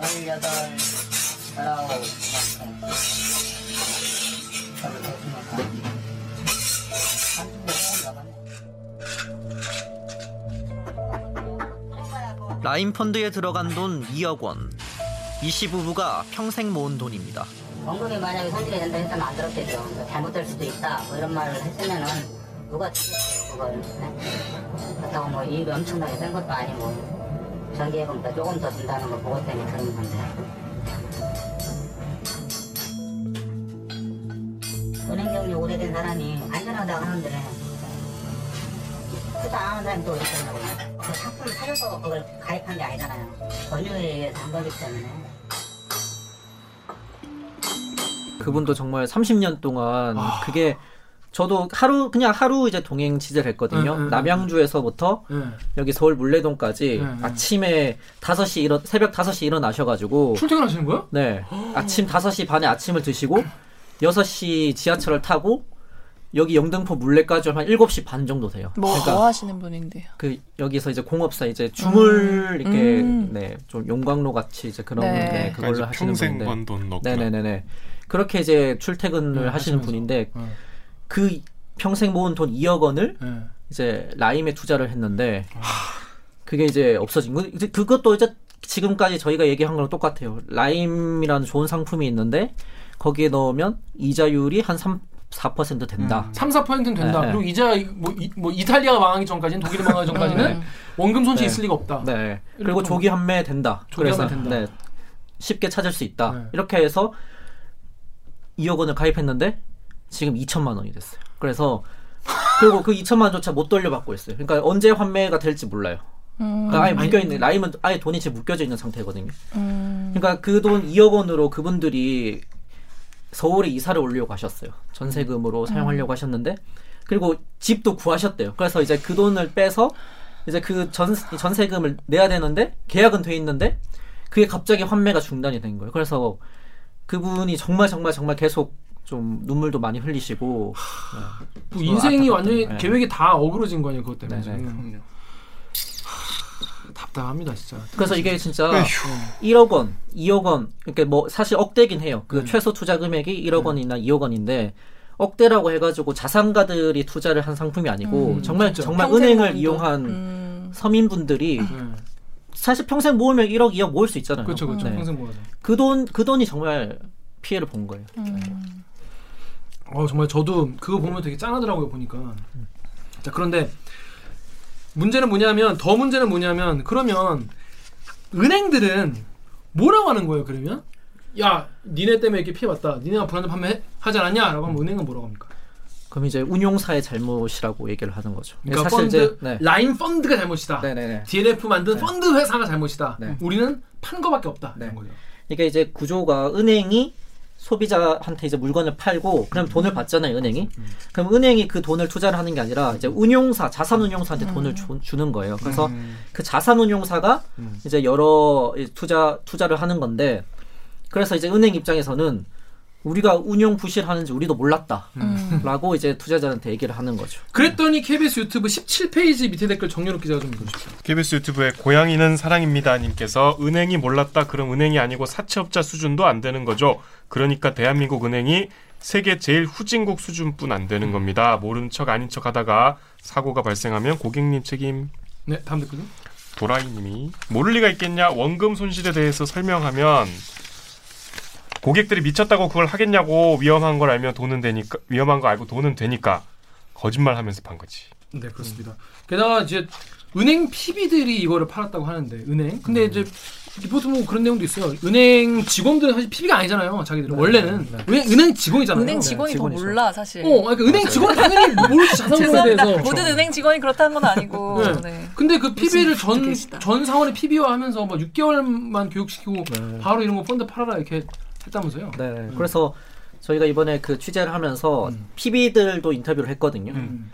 18, 19 저도 됐으니까 라인 펀드에 들어간 돈 2억 원. 이 씨 부부가 평생 모은 돈입니다. 원금이 만약에 손실이 된다 했으면 안 들었겠죠. 뭐 잘못될 수도 있다. 뭐 이런 말을 했으면은 누가 그걸 네? 그렇다고 뭐 이익이 엄청나게 센 것도 아니고 전기예금보다 조금 더 준다는 거 보고 때문에 그런 건데. 은행 경력 오래된 사람이 안전하다고 하는데 그도 안 하는 사람이 또 있더라고요. 그 상품을 사려서 그걸 가입한 게 아니잖아요. 권유에 의해서 한 거기 때문에. 그분도 정말 30년 동안 그게 저도 하루 그냥 하루 이제 동행 취재를 했거든요. 응, 응, 남양주에서부터 예. 여기 서울 물레동까지 응, 응. 아침에 5시 일어 새벽 5시 일어나셔 가지고 출퇴근하시는 거야? 네 아침 5시 반에 아침을 드시고 6시 지하철을 타고 여기 영등포 물레까지 한 7시 반 정도 돼요. 뭐, 그러니까 뭐 하시는 분인데요? 그 여기서 이제 공업사 이제 주물 이렇게 음. 네좀 용광로 같이 이제 그런 네. 네, 그러니까 그걸로 이제 하시는 분인데 번돈 넣고 네네네네 그렇게 이제 출퇴근을 네, 하시는 하시면서. 분인데 어. 그 평생 모은 돈 2억 원을 예. 이제 라임에 투자를 했는데 그게 이제 없어진 거 이제 그것도 이제 지금까지 저희가 얘기한 거랑 똑같아요 라임이라는 좋은 상품이 있는데 거기에 넣으면 이자율이 한 3, 4% 된다. 3, 4%는 된다. 네, 네. 그리고 이자 뭐, 이, 뭐 이탈리아가 망하기 전까지는 독일이 망하기 전까지는 원금 손실 이 네. 있을 리가 없다. 네. 그리고 조기 환매 된다. 조기 그래서 된다. 네. 쉽게 찾을 수 있다. 네. 이렇게 해서 2억 원을 가입했는데 지금 2천만 원이 됐어요. 그래서 그리고 그 2천만 원조차 못 돌려받고 있어요. 그러니까 언제 환매가 될지 몰라요. 그러니까 아예 아니, 묶여 있는 라임은 아예 돈이 지금 묶여져 있는 상태거든요. 음. 그러니까 그 돈 2억 원으로 그분들이 서울에 이사를 오려고 하셨어요. 전세금으로 사용하려고 하셨는데 그리고 집도 구하셨대요. 그래서 이제 그 돈을 빼서 이제 그 전, 전세금을 내야 되는데 계약은 돼 있는데 그게 갑자기 환매가 중단이 된 거예요. 그래서 그분이 정말 정말 정말 계속 좀 눈물도 많이 흘리시고 네. 뭐 인생이. 완전히 네. 계획이 다 어그러진 거 아니에요, 그것 때문에. 네네. 지금. 하, 답답합니다, 진짜. 그래서 이게 진짜 에휴. 1억 원, 2억 원, 그러니까 뭐 사실 억대긴 해요. 그 네. 최소 투자 금액이 1억 원이나 2억 원인데 억대라고 해가지고 자산가들이 투자를 한 상품이 아니고 음, 정말 진짜. 정말 은행을 모금도. 이용한 음. 서민분들이 네. 사실 평생 모으면 1억, 2억 모을 수 있잖아요. 그렇죠, 그렇죠. 네. 평생 모아서. 그 돈, 그 돈이 정말 피해를 본 거예요. 음. 어, 정말 저도 그거 보면 되게 짠하더라고요, 보니까. 자 그런데 문제는 뭐냐면 더 문제는 뭐냐면 그러면 은행들은 뭐라고 하는 거예요 그러면 야 니네 때문에 이렇게 피해 봤다 니네가 불안전 판매 하지 않았냐라고 하면 은행은 뭐라고 합니까 그럼 이제 운용사의 잘못이라고 얘기를 하는 거죠. 그러니까 사실 펀드 이제 네. 라인 펀드가 잘못이다 네네네. DLF 만든 네. 펀드 회사가 잘못이다 네. 우리는 판 거밖에 없다 네. 이런 거죠 그러니까 이제 구조가 은행이 소비자한테 이제 물건을 팔고 그럼 돈을 받잖아요 은행이. 그럼 은행이 그 돈을 투자를 하는 게 아니라 이제 운용사 자산운용사한테 돈을 주, 주는 거예요. 그래서 음. 그 자산운용사가 음. 이제 여러 이 투자 투자를 하는 건데 그래서 이제 은행 입장에서는 우리가 운용 부실하는지 우리도 몰랐다라고 이제 투자자한테 얘기를 하는 거죠. 그랬더니 KBS 유튜브 17페이지 밑에 댓글 정연욱 기자가 좀 읽어주십시오. KBS 유튜브에 고양이는 사랑입니다 님께서. 은행이 몰랐다. 그럼 은행이 아니고 사채업자 수준도 안 되는 거죠. 그러니까 대한민국 은행이 세계 제일 후진국 수준뿐 안 되는 겁니다. 모르는 척 아닌 척 하다가 사고가 발생하면 고객님 책임. 네 다음 댓글은? 도라이님이. 모를 리가 있겠냐? 원금 손실에 대해서 설명하면 고객들이 미쳤다고 그걸 하겠냐고 위험한 걸 알면 돈은 되니까 위험한 거 알고 돈은 되니까 거짓말하면서 판 거지. 네 그렇습니다. 게다가 이제 은행 PB들이 이거를 팔았다고 하는데 은행. 근데 이제 리포트 뭐 그런 내용도 있어요. 은행 직원들은 사실 PB가 아니잖아요. 자기들은 원래는 은행, 은행 직원이잖아요. 은행 직원이 더 직원이죠. 몰라 사실. 어, 그러니까 은행 직원 당연히 모르지 죄송합니다. 대해서. 모든 은행 직원이 그렇다는 건 아니고. 네. 네. 근데 그 PB를 전. 전 사원의 PB화 하면서 뭐 6개월만 교육시키고 네. 바로 이런 거 펀드 팔아라 이렇게 했다면서요. 네. 그래서 저희가 이번에 그 취재를 하면서 음. PB들도 인터뷰를 했거든요. 음.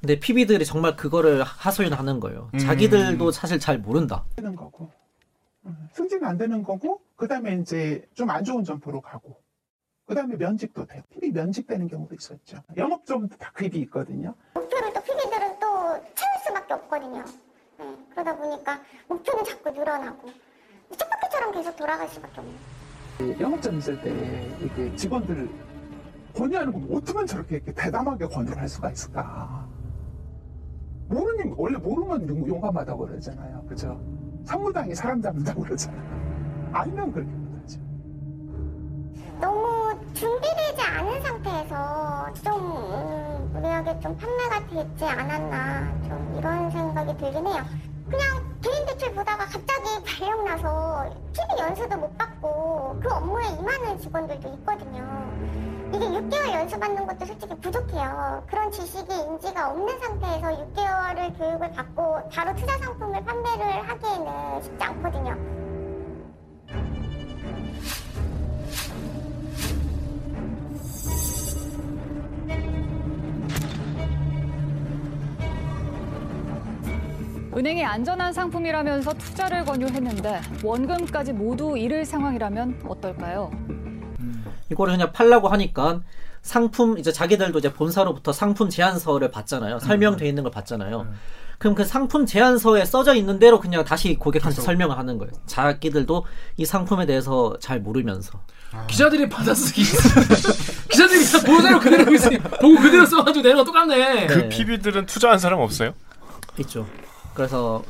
근데 PB들이 정말 그거를 하소연하는 거예요. 음. 자기들도 사실 잘 모른다. 되는 거고 음, 승진 안 되는 거고 그다음에 이제 좀 안 좋은 점포로 가고 그다음에 면직도 돼요. PB 면직되는 경우도 있었죠. 영업점도 다 급이 있거든요. 목표를 또 PB들은 또 채울 수밖에 없거든요. 네, 그러다 보니까 목표는 자꾸 늘어나고 쳇바퀴처럼 계속 돌아갈 수밖에 없는. 그 영업점 있을 때 이게 직원들 권유하는 거 어떻게 저렇게 이렇게 대담하게 권유를 할 수가 있을까? 모르는 원래 모르면 용- 용감하다고 그러잖아요. 그죠? 상무당이 사람 잡는다고 그러잖아요. 알면 그렇게 못하죠. 너무 준비되지 않은 상태에서 좀 음, 무리하게 좀 판매가 되지 않았나 좀 이런 생각이 들긴 해요. 그냥 개인 대출 보다가 갑자기 발령 나서 TV 연수도 못 받고 그 업무에 임하는 직원들도 있거든요. 이게 6개월 연수 받는 것도 솔직히 부족해요. 그런 지식이 인지가 없는 상태에서 6개월을 교육을 받고 바로 투자 상품을 판매를 하기에는 쉽지 않거든요. 은행이 안전한 상품이라면서 투자를 권유했는데 원금까지 모두 잃을 상황이라면 어떨까요? 이거를 그냥 팔라고 하니까 상품 이제 자기들도 이제 본사로부터 상품 제안서를 받잖아요. 설명돼 있는 걸 받잖아요. 그럼 그 상품 제안서에 써져 있는 대로 그냥 다시 고객한테 설명을 하는 거예요. 자기들도 이 상품에 대해서 잘 모르면서. 기자들이 받아쓰기. 기자들이 보호자료 그대로 보고 있으니 보고 그대로 써가지고 거 똑같네. 그 네. PB들은 투자한 사람 없어요? 있죠. 그래서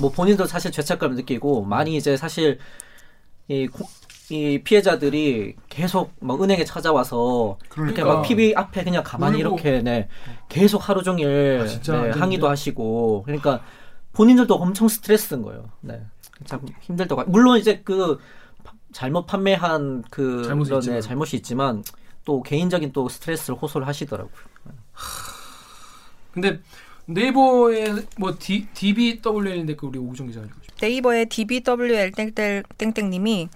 뭐 본인도 사실 죄책감을 느끼고 많이 이제 사실 이, 고- 이 피해자들이 계속 막 은행에 찾아와서 이렇게 그러니까. 막 PB 앞에 그냥 가만히 울고. 이렇게 네, 계속 하루 종일 아, 네. 항의도 하시고 그러니까 본인들도 엄청 스트레스인 거예요. 네. 참 힘들다고 물론 이제 그 파- 잘못 판매한 그 잘못이 그런, 있지만. 네, 잘못이 있지만 또 개인적인 또 스트레스를 호소를 하시더라고요. 근데 네이버에 뭐 D, DBW인데 그 우리 오구정 기자가 읽어주죠. 네이버의 DBWL 땡땡님이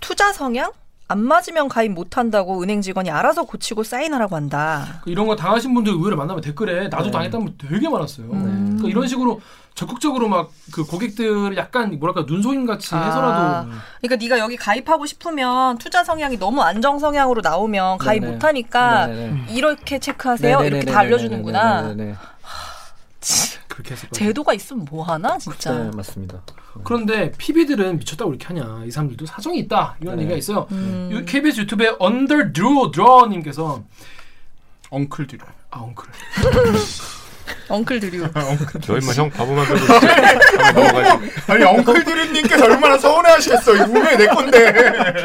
투자 성향 안 맞으면 가입 못한다고 은행 직원이 알아서 고치고 사인하라고 한다. 그 이런 거 당하신 분들 의외로 만나면 댓글에 나도 네. 당했다는 분 되게 많았어요. 음. 그러니까 이런 식으로 적극적으로 막 그 고객들을 약간 뭐랄까 눈속임 같이 해서라도 그러니까 네가 여기 가입하고 싶으면 투자 성향이 너무 안정 성향으로 나오면 가입 네네. 못하니까 네네네. 이렇게 체크하세요. 이렇게 다 알려주는구나. 네네네네네. 그렇게 해서 제도가 있으면 뭐 하나 진짜. 네, 맞습니다. 그런데 PB들은 미쳤다고 이렇게 하냐 이 사람들도 사정이 있다 이런 네. 얘기가 있어요. 음. 요- KBS 유튜브에 Underdraw Draw님께서 엉클 뒤로. 아 엉클 엉클 드류. 너 임마 형 바보 만들고. 아니 엉클 드류님께서 얼마나 서운해하시겠어. 이거 분명히 내 건데.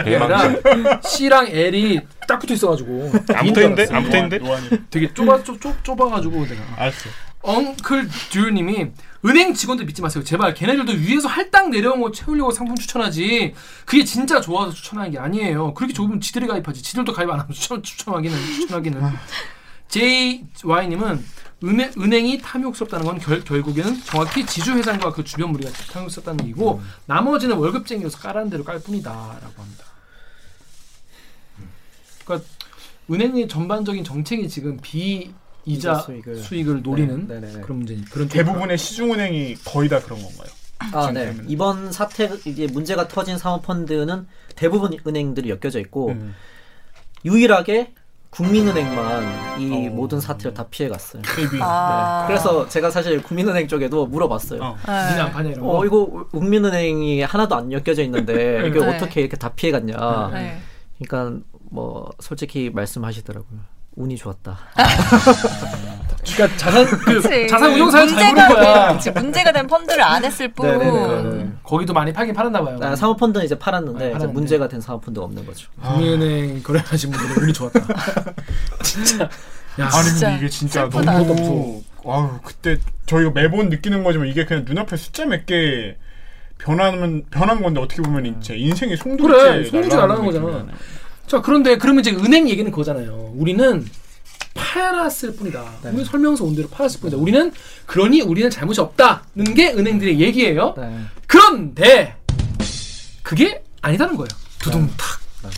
아니라 C랑 L이 딱 붙어 있어가지고 안 붙어 있는데? 안 붙어 있는데? 노안이. 되게 좁아 좁, 좁, 좁아가지고 내가 알았어. 엉클 듀님이 은행 직원들 믿지 마세요. 제발 걔네들도 위에서 할당 내려온 거 채우려고 상품 추천하지. 그게 진짜 좋아서 추천하는 게 아니에요. 그렇게 좋으면 지들이 가입하지. 지들도 가입 안 하면 추천 추천하기는 추천하기는. JY님은 은행, 은행이 탐욕스럽다는 건 결, 결국에는 정확히 지주회장과 그 주변 무리가 탐욕스럽다는 얘기고 나머지는 월급쟁이로서 까라는 대로 깔 뿐이다라고 합니다. 그러니까 은행의 전반적인 정책이 지금 비 이자 수익을. 수익을, 노리는 네, 네, 네. 그런 문제 그런 대부분의 시중은행이 거의 다 그런 건가요? 아, 네. 이번 사태 이제 문제가 터진 사모펀드는 대부분 은행들이 엮여져 있고 음. 유일하게 국민은행만 이 모든 사태를 다 피해갔어요. 아. 네. 그래서 제가 사실 국민은행 쪽에도 물어봤어요. 어. 네. 어, 이거 국민은행이 하나도 안 엮여져 있는데 이게 네. 어떻게 이렇게 다 피해갔냐. 네. 그러니까 뭐 솔직히 말씀하시더라고요. 운이 좋았다. 그러니까 자산 그. 자산 운용사를 잘 문제가 보는 거야. 된- 그치, 문제가 된 펀드를 안 했을 뿐. 네, 네, 네, 네. 거기도 많이 팔긴 팔았나 봐요. 아, 사모 펀드는 이제 팔았는데 아, 이제 팔았는데. 문제가 된 사모 펀드가 없는 거죠. 국민은행 거래하신 분들은 운이 좋았다. 진짜. 야, 아니 진짜 근데 이게 진짜 슬프다. 너무 아유 그때 저희가 매번 느끼는 거지만 이게 그냥 눈앞에 숫자 몇개 변하면 변한 건데 어떻게 보면 제 인생의 송두리째 그래, 송두리째 날아가는 거잖아. 자 그런데 그러면 이제 은행 얘기는 그거잖아요. 우리는 팔았을 뿐이다. 네. 우리 설명서 온대로 팔았을 뿐이다. 우리는 그러니 우리는 잘못이 없다는 게 은행들의 얘기예요. 네. 그런데 그게 아니다는 거예요. 두둥탁. 네.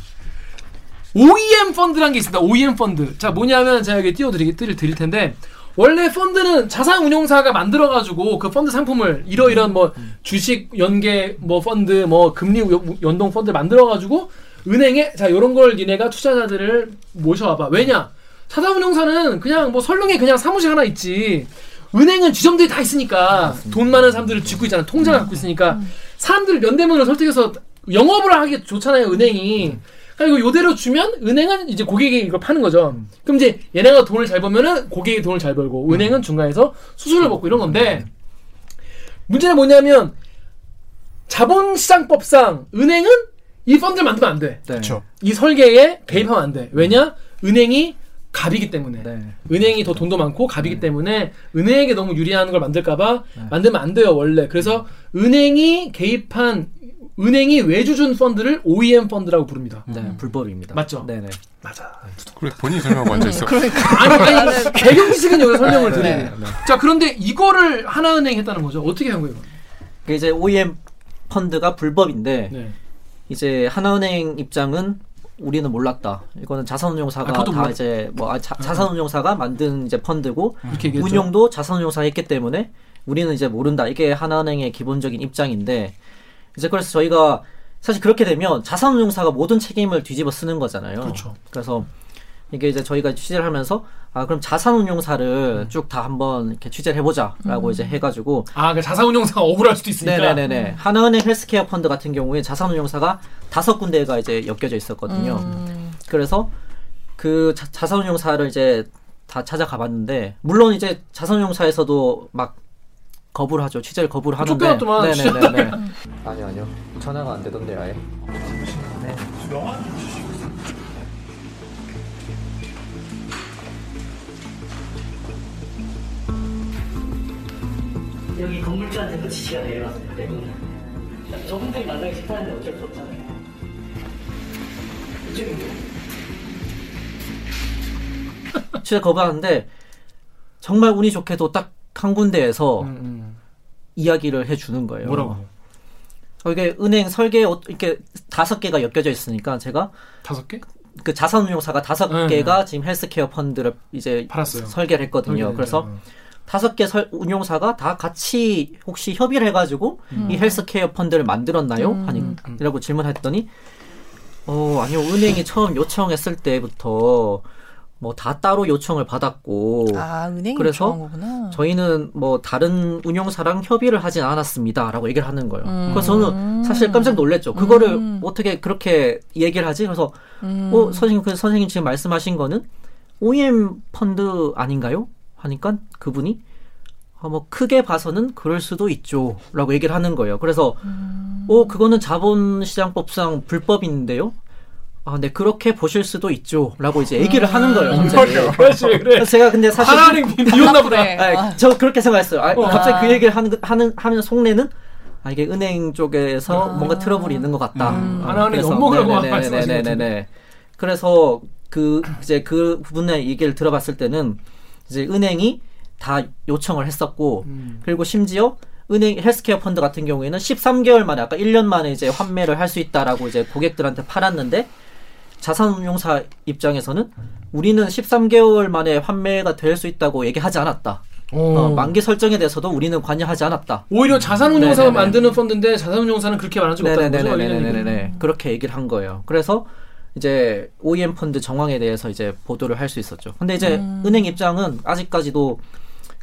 OEM 펀드라는 게 있습니다. OEM 펀드. 자 뭐냐면 제가 여기 띄워드릴 드릴 드릴 텐데 원래 펀드는 자산 운용사가 만들어가지고 그 펀드 상품을 이러이런 뭐 주식 연계 뭐 펀드 뭐 금리 요- 연동 펀드 만들어가지고 은행에 자 이런 걸 니네가 투자자들을 모셔와봐. 왜냐? 자산 운용사는 그냥 뭐 설렁에 그냥 사무실 하나 있지. 은행은 지점들이 다 있으니까 돈 많은 사람들을 쥐고 있잖아. 통장을 갖고 있으니까 사람들을 면대면으로 설득해서 영업을 하기 좋잖아요. 은행이. 그러니까 이거 요대로 주면 은행은 이제 고객에게 이걸 파는 거죠. 그럼 이제 얘네가 돈을 잘 벌면은 고객이 돈을 잘 벌고 은행은 중간에서 수수료를 먹고 이런 건데 문제는 뭐냐면 자본시장법상 은행은 이 펀드를 만들면 안 돼. 네. 그렇죠. 이 설계에 개입하면 안 돼. 왜냐? 은행이 갑이기 때문에. 네. 은행이 더 돈도 많고 갑이기 때문에 은행에게 너무 유리한 걸 만들까봐 만들면 안 돼요 원래. 그래서 은행이 개입한 은행이 외주준 펀드를 OEM 펀드라고 부릅니다. 네, 불법입니다. 맞죠? 네네. 맞아. 그래 본인이 설명하고 앉아 있어. 아니, 아니 배경 지식은 여기 설명을 네, 드리는. 네, 네. 자 그런데 이거를 하나은행 했다는 거죠. 어떻게 한 거예요? 이거? 그 이제 OEM 펀드가 불법인데 네. 이제 하나은행 입장은 우리는 몰랐다. 이거는 자산운용사가 아, 다 음. 이제 뭐 아, 자, 자산운용사가 만든 이제 펀드고 얘기했죠. 운용도 자산운용사 했기 때문에 우리는 이제 모른다. 이게 하나은행의 기본적인 입장인데 이제 그래서 저희가 사실 그렇게 되면 자산운용사가 모든 책임을 뒤집어 쓰는 거잖아요. 그렇죠. 그래서 이게 이제 저희가 취재를 하면서 아 그럼 자산운용사를 음. 쭉다 한번 이렇게 취재를 해보자라고 이제 해가지고 아, 그 자산운용사가 억울할 수도 있으니까. 네네네네. 하나은행 헬스케어 펀드 같은 경우에 자산운용사가 다섯 군데가 이제 엮여져 있었거든요. 음. 그래서 그 자, 자산운용사를 이제 다 찾아가 봤는데 물론 이제 자산운용사에서도 막 거부를 하죠. 취재를 거부를 하는데. 쫓겨났더만, 네네네네. 아니요 아니요. 전화가 안 되던데 아예. 네. 여기 건물주한테 그 지시가 내려왔기 때문에 저분들이 만나기 싫다는데 어쩔 수 없잖아요. 취재 거부하는데 정말 운이 좋게도 딱 한 군데에서 음, 음. 이야기를 해주는 거예요. 뭐라고? 어, 이게 은행 설계 어- 이렇게 다섯 개가 엮여져 있으니까 제가 다섯 개? 그 자산운용사가 다섯 네, 개가 지금 헬스케어 펀드를 이제 팔았어요. 설계를 했거든요. 설계를 그래서 했죠. 다섯 개 설- 운용사가 다 같이 혹시 협의를 해가지고 이 헬스케어 펀드를 만들었나요? 음. 아니 라고 질문했더니 어 아니요 은행이 처음 요청했을 때부터 뭐 다 따로 요청을 받았고 아, 은행이 그래서. 저희는 뭐 다른 운용사랑 협의를 하진 않았습니다라고 얘기를 하는 거예요. 음. 그래서 저는 사실 깜짝 놀랐죠. 그거를 음. 어떻게 그렇게 얘기를 하지? 그래서 음. 어 선생님 그 선생님 지금 말씀하신 거는 OEM 펀드 아닌가요? 하니까 그분이 어, 뭐 크게 봐서는 그럴 수도 있죠라고 얘기를 하는 거예요. 그래서 음. 어 그거는 자본시장법상 불법인데요. 아, 네 그렇게 보실 수도 있죠라고 이제 얘기를 하는 거예요. 음, 갑자기. 그렇지, 그래. 그래서 제가 근데 사실 비- 비웃나 보다. 네, 저 그렇게 생각했어요. 아, 어. 갑자기 그 얘기를 하는 하는 하면 속내는 아 이게 은행 쪽에서 뭔가 트러블이 있는 것 같다. 음, 어, 하나은행 네네네네네네. 말씀하시는 것 같은데. 그래서 그 이제 그 부분의 얘기를 들어봤을 때는 이제 은행이 다 요청을 했었고 음. 그리고 심지어 은행 헬스케어 펀드 같은 경우에는 13개월 만에 아까 1년 만에 이제 환매를 할 수 있다라고 이제 고객들한테 팔았는데 자산운용사 입장에서는 우리는 13개월 만에 환매가 될 수 있다고 얘기하지 않았다. 어, 만기 설정에 대해서도 우리는 관여하지 않았다. 오히려 자산운용사가 네네네. 만드는 펀드인데 자산운용사는 그렇게 적 없다는 거죠. 네네네네네네. 그렇게 얘기를 한 거예요. 그래서 이제 OEM 펀드 정황에 대해서 이제 보도를 할 수 있었죠. 근데 이제 음. 은행 입장은 아직까지도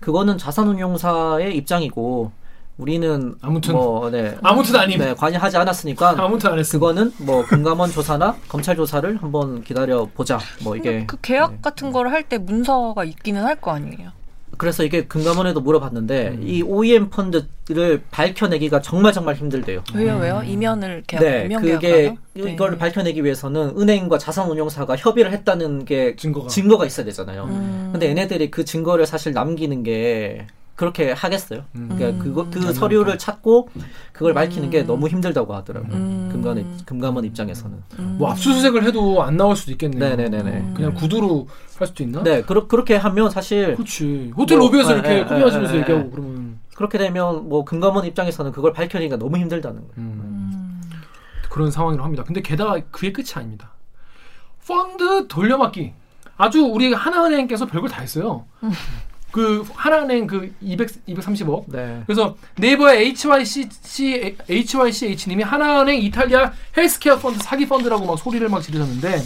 그거는 자산운용사의 입장이고 우리는 아무튼 뭐, 네. 아무튼 아님. 네, 관여하지 않았으니까 아무튼 안 했어. 그거는 뭐 금감원 조사나 검찰 조사를 한번 기다려 보자. 뭐 이게 그 계약 같은 거를 할때 문서가 있기는 할 거 아니에요. 그래서 이게 금감원에도 물어봤는데 음. 이 OEM 펀드를 밝혀내기가 정말 정말 힘들대요. 왜요, 왜요? 이면을 계약, 네, 이면 그게? 네. 이걸 밝혀내기 위해서는 은행과 자산운용사가 협의를 했다는 게 증거가, 있어야 되잖아요. 음. 근데 얘네들이 그 증거를 사실 남기는 게 그렇게 하겠어요. 음. 그러니까 그거 그 서류를 찾고 그걸 밝히는 게 너무 힘들다고 하더라고요. 음. 금감원 금감원 입장에서는. 뭐 압수수색을 해도 안 나올 수도 있겠네요. 네네네네. 그냥 구두로 할 수도 있나? 네, 그렇 그렇게 하면 사실 그렇지. 호텔 로비에서 이렇게 네, 꾸며지면서 네, 얘기하고 네. 그러면 그렇게 되면 뭐 금감원 입장에서는 그걸 밝혀내기가 너무 힘들다는 거예요. 음. 그런 상황이라고 합니다. 근데 게다가 그게 끝이 아닙니다. 펀드 돌려막기. 아주 우리 하나은행께서 별걸 다 했어요. 그 하나은행 그 200, 230억. 네. 그래서 네이버의 HYC, HYCH님이 하나은행 이탈리아 헬스케어 펀드 사기 펀드라고 막 소리를 막 지르셨는데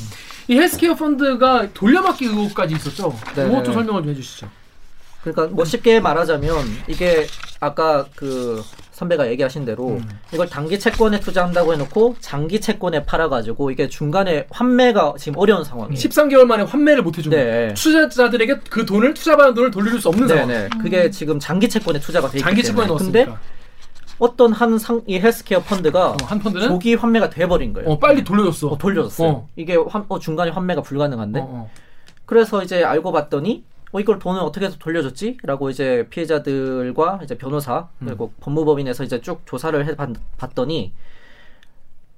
이 헬스케어 펀드가 돌려막기 의혹까지 있었죠. 네. 그것도 설명을 좀 해주시죠. 그러니까 뭐 쉽게 말하자면 이게 아까 그 선배가 얘기하신 대로 음. 이걸 단기 채권에 투자한다고 해놓고 장기 채권에 팔아가지고 이게 중간에 환매가 지금 어려운 상황이에요. 13개월 만에 환매를 못 해주고 네. 투자자들에게 그 돈을 투자받은 돈을 돌려줄 수 없는 상황. 네네. 그게 지금 장기 채권에 투자가 돼 있기 장기 채권에. 넣었으니까. 근데 어떤 한 상 이 헬스케어 펀드가 한 펀드는 조기 환매가 돼버린 거예요. 어, 빨리 돌려줬어. 어, 돌려줬어요. 어. 이게 환, 어, 중간에 환매가 불가능한데. 어, 어. 그래서 이제 알고 봤더니 어 이걸 돈을 어떻게 해서 돌려줬지? 라고 이제 피해자들과 이제 변호사 음. 그리고 법무법인에서 이제 쭉 조사를 해 봤- 봤더니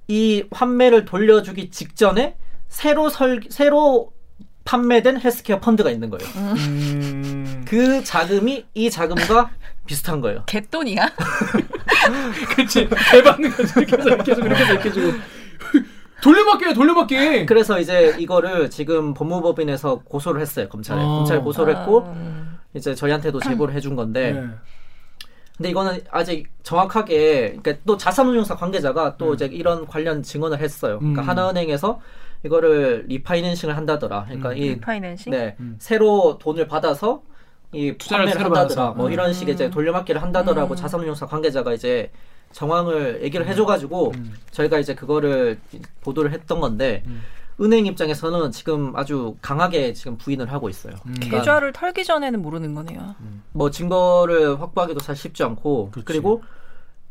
이 환매를 돌려주기 직전에 새로 설 새로 판매된 헬스케어 펀드가 있는 거예요. 음. 그 자금이 이 자금과 비슷한 거예요. 개돈이야? 그치. 대받는 거지. 이렇게 해서 그렇게 해서 이렇게 해주고. 돌려받기야, 돌려받기. 그래서 이제 이거를 지금 법무법인에서 고소를 했어요 검찰에. 아. 검찰에 고소를 했고 이제 저희한테도 제보를 해준 건데. 네. 근데 이거는 아직 정확하게 그러니까 또 자산운용사 관계자가 또 이제 이런 관련 증언을 했어요. 그러니까 음. 하나은행에서 이거를 리파이낸싱을 한다더라. 그러니까 이 리파이낸싱? 네 새로 돈을 받아서 이 투자를 새로 한다더라. 받아서. 뭐 이런 식의 이제 돌려막기를 한다더라고 음. 자산운용사 관계자가 이제 정황을 얘기를 해줘가지고 음. 저희가 이제 그거를 보도를 했던 건데 은행 입장에서는 지금 아주 강하게 지금 부인을 하고 있어요. 음. 그러니까 계좌를 털기 전에는 모르는 거네요. 뭐 증거를 확보하기도 잘 쉽지 않고 그리고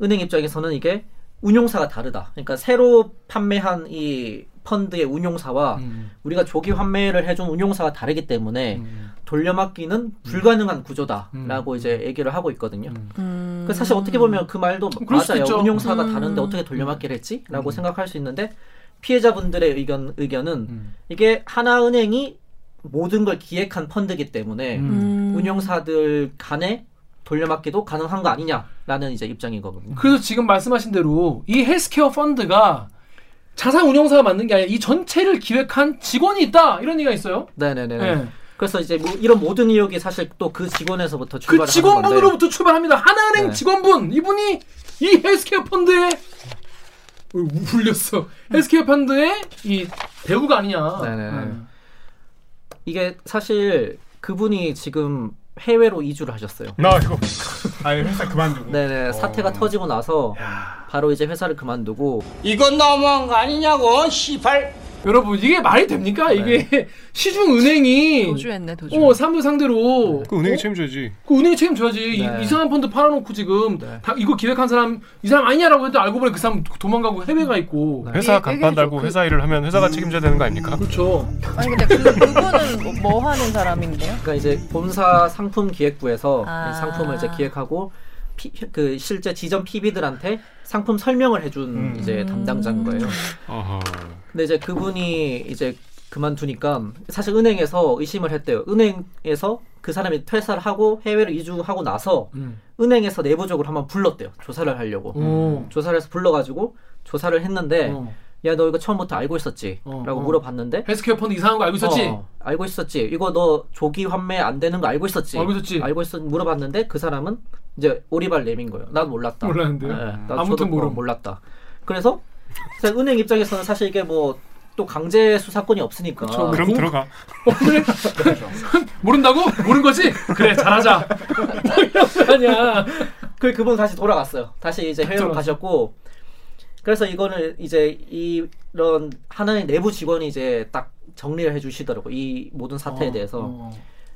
은행 입장에서는 이게 운용사가 다르다. 그러니까 새로 판매한 이 펀드의 운용사와 음. 우리가 조기 환매를 해준 운용사가 다르기 때문에 음. 돌려막기는 불가능한 구조다라고 이제 얘기를 하고 있거든요. 음. 그 사실 어떻게 보면 그 말도 수도 맞아요. 있죠. 운용사가 음. 다른데 어떻게 돌려막기를 했지?라고 생각할 수 있는데 피해자분들의 의견 의견은 음. 이게 하나은행이 모든 걸 기획한 펀드이기 때문에 음. 운용사들 간에 돌려막기도 가능한 거 아니냐라는 이제 입장이거든요. 그래서 지금 말씀하신 대로 이 헬스케어 펀드가 자산 운용사가 만든 게 아니라 이 전체를 기획한 직원이 있다 이런 얘기가 있어요. 네네네. 네. 그래서 이제 뭐 이런 모든 의혹이 사실 또 그 직원에서부터 그 하는 건데. 직원분으로부터 출발합니다. 하나은행 네. 직원분 이분이 이 헬스케어 펀드에 어, 우- 울렸어. 헬스케어 펀드의 이 배우가 아니냐. 네네. 네. 이게 사실 그분이 지금 해외로 이주를 하셨어요. 나 이거 아예 회사 그만두고. 네네 사태가 터지고 나서 바로 이제 회사를 그만두고 이건 너무한 거 아니냐고 시발 여러분 이게 말이 됩니까? 이게 시중 은행이 도주했네 도주. 어 사무 상대로 그 은행이 어? 책임져야지. 그 은행이 책임져야지. 네. 이, 이상한 펀드 팔아놓고 지금 네. 다 이거 기획한 사람 이 사람 아니냐라고 해도 알고 보니 그 사람 도망가고 해외가 있고. 회사 얘- 간판. 달고 그- 회사 일을 하면 회사가 책임져야 되는 거 아닙니까? 그렇죠. 아니 근데 그, 그분은 뭐, 뭐 하는 사람인데요? 그러니까 이제 본사 상품 기획부에서 아. 이 상품을 이제 기획하고 피- 그 실제 지점 PB들한테 상품 설명을 해준 음. 이제 담당자인 거예요. 어허. 근데 이제 그분이 이제 그만두니까 사실 은행에서 의심을 했대요. 은행에서 그 사람이 퇴사를 하고 해외로 이주하고 나서 음. 은행에서 내부적으로 한번 불렀대요. 조사를 하려고. 오. 조사를 해서 불러가지고 조사를 했는데 어. 야 너 이거 처음부터 알고 있었지? 어, 라고 어. 물어봤는데 헬스케어 펀드 이상한 거 알고 있었지? 어, 알고 있었지. 이거 너 조기 환매 안 되는 거 알고 있었지. 알고 있었지? 알고 있었 물어봤는데 그 사람은 이제 오리발 내민 거예요. 난 몰랐다. 몰랐는데요? 예, 나 아무튼. 뭐 몰랐다. 그래서 은행 입장에서는 사실 이게 뭐 또 강제 수사권이 없으니까. 그쵸. 그럼 공- 들어가. 어, 그래? 모른다고? 모른 거지? 그래 잘하자. 뭐 이런 거. 그 그분 다시 돌아갔어요. 다시 이제 해외로. 가셨고. 그래서 이거는 이제 이런 하나의 내부 직원이 이제 딱 정리를 해주시더라고 이 모든 사태에 어, 대해서 어.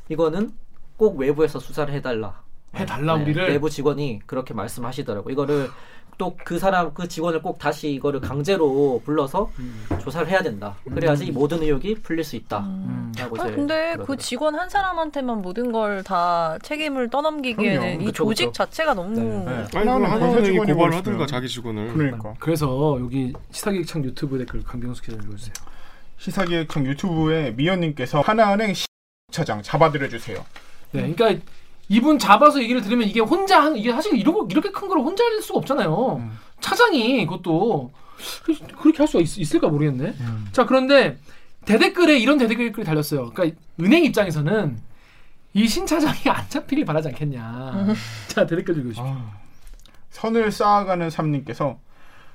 이거는 꼭 외부에서 수사를 해달라. 해달라 네, 우리를. 내부 직원이 그렇게 말씀하시더라고. 이거를 또 그 사람 그 직원을 꼭 다시 이거를 강제로 불러서 음. 조사를 해야 된다. 그래야지 이 모든 의혹이 풀릴 수 있다. 음. 라고 아, 이제 근데 그 그러더라고요. 직원 한 사람한테만 모든 걸 다 책임을 떠넘기기에는 그럼요. 이 그쵸, 조직 그쵸. 자체가 너무 네. 네. 아니 그럼 하나는 하나은행이 회사 직원이 고발을 벌었어요. 하든가 자기 직원을. 그러니까 그래서 여기 시사기획창 유튜브 댓글 강병수 기자 읽어주세요. 시사기획청 유튜브에 미연님께서 하나은행 시 차장 잡아들여 주세요. 네, 그러니까 이분 잡아서 얘기를 들으면 이게 혼자 한 이게 사실 이러고 이렇게 큰 걸 혼자 할 수가 없잖아요. 음. 차장이 그것도 그- 그렇게 할 수가 있, 을까 모르겠네. 음. 자 그런데 대댓글에 이런 대댓글이 달렸어요. 그러니까 은행 입장에서는 이 신 차장이 안 잡히길 바라지 않겠냐. 자 대댓글 읽으십시오. 아, 선을 쌓아가는 삼님께서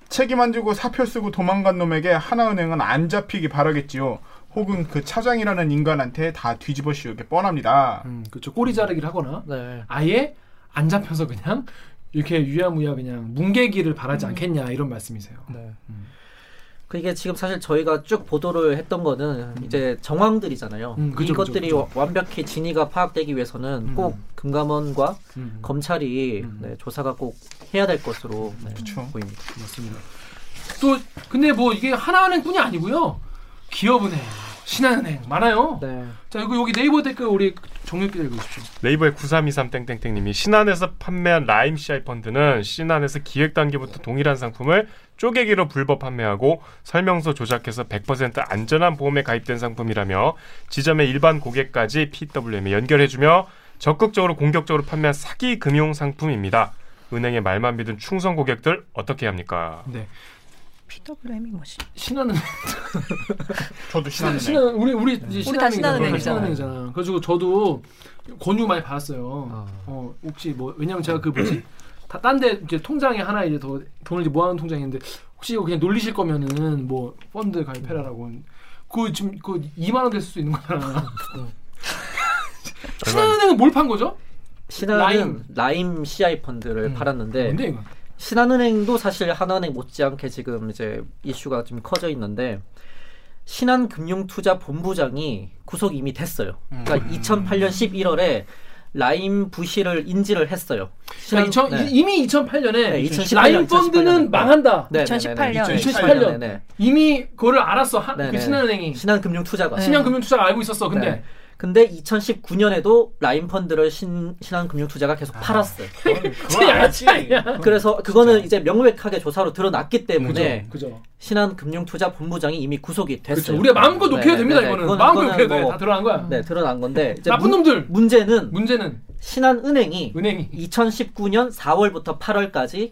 책임 안 지고 사표 쓰고 도망간 놈에게 하나은행은 안 잡히기 바라겠지요. 혹은 그 차장이라는 인간한테 다 뒤집어 씌우게 뻔합니다. 음, 그렇죠. 꼬리 자르기를 하거나 네. 아예 안 잡혀서 그냥 이렇게 유야무야 그냥 뭉개기를 바라지 않겠냐 이런 말씀이세요. 네. 그 이게 지금 사실 저희가 쭉 보도를 했던 거는 이제 정황들이잖아요. 음, 그죠, 이것들이 그죠, 완벽히 진위가 파악되기 위해서는 음. 꼭 금감원과 음. 검찰이 음. 네, 조사가 꼭 해야 될 것으로 네, 그쵸. 보입니다. 맞습니다. 또 근데 뭐 이게 하나은행뿐이 아니고요. 기업은행, 신한은행 많아요. 네. 자 이거 여기 네이버 댓글 우리 정렬 기자 읽으십시오. 네이버의 9323 땡땡땡님이 신한에서 판매한 라임 CI 펀드는 신한에서 기획 단계부터 동일한 상품을 쪼개기로 불법 판매하고 설명서 조작해서 100% 안전한 보험에 가입된 상품이라며 지점의 일반 고객까지 PWM에 연결해주며 적극적으로 공격적으로 판매한 사기 금융 상품입니다. 은행의 말만 믿은 충성 고객들 어떻게 합니까? 네. PWM이 뭐지? 신한은행. 저도 신한은행. 신한 우리 우리 이제 우리 다 신한은행이잖아. 그래가지고 저도 권유 많이 받았어요. 아. 어 혹시 뭐 왜냐면 제가 그 뭐지 딴데 이제 통장에 하나 이제 더 돈을 이제 모아놓은 통장이 있는데 혹시 이거 그냥 놀리실 거면은 뭐 펀드 가입해라라고. 그 지금 그 2만 원될 수도 있는 거잖아. 신한은행은 뭘 판 거죠? 신한은 라임. 라임, CI 펀드를 음. 팔았는데 뭔데 이거? 신한은행도 사실 하나은행 못지않게 지금 이제 이슈가 좀 커져 있는데 신한금융투자본부장이 구속 이미 됐어요. 그러니까 2008년 11월에 라임 부실을 인지를 했어요. 그러니까 2000 네. 이미 2008년에 네, 2018년, 라임 펀드는 2018년. 망한다. 네, 2018년. 2018년. 네, 네. 이미 그거를 알았어. 한, 네, 그 네. 신한은행이. 신한금융투자가. 신한금융투자가 알고 있었어. 근데 네. 근데 2019년에도 라임 펀드를 신, 신한금융투자가 계속 팔았어요. 진짜 양아치 아니야. 그래서 그거는 이제 명백하게 조사로 드러났기 때문에 그죠. 신한금융투자본부장이 이미 구속이 됐어요. 그렇죠. 우리가 마음껏 네, 녹여도 네, 됩니다. 네. 이거는 그거는- 마음껏 돼. 뭐- 다 드러난 거야. 네, 드러난 건데 나쁜 문- 놈들. 문제는 문제는 신한은행이 은행이 2019년 4월부터 8월까지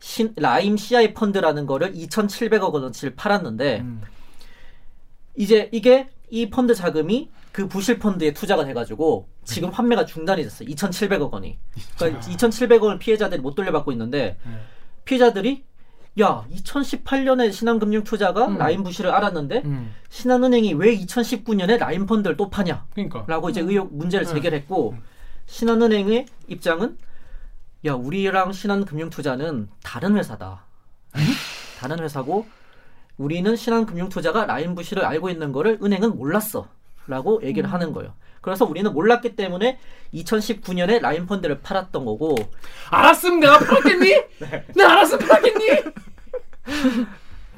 신, 라임 CI 펀드라는 거를 2,700억 원어치를 팔았는데 음. 이제 이게 이 펀드 자금이 그 부실 펀드에 투자가 돼가지고 지금 판매가 중단이 됐어요. 2,700억 원이. 그러니까 2,700억 원을 피해자들이 못 돌려받고 있는데 네. 피해자들이 야 2018년에 신한금융 투자가 음. 라임 부실을 알았는데 음. 신한은행이 왜 2019년에 라임 펀드를 또 파냐? 그러니까 라고 이제 의혹 문제를 네. 제기했고 신한은행의 입장은 야 우리랑 신한금융 투자는 다른 회사다. 다른 회사고 우리는 신한금융 투자가 라인 부시를 알고 있는 거를 은행은 몰랐어 라고 얘기를 하는 거예요. 그래서 우리는 몰랐기 때문에 2019년에 라인 펀드를 팔았던 거고 알았으면 내가 팔았겠니? 내가 알았으면 팔았겠니?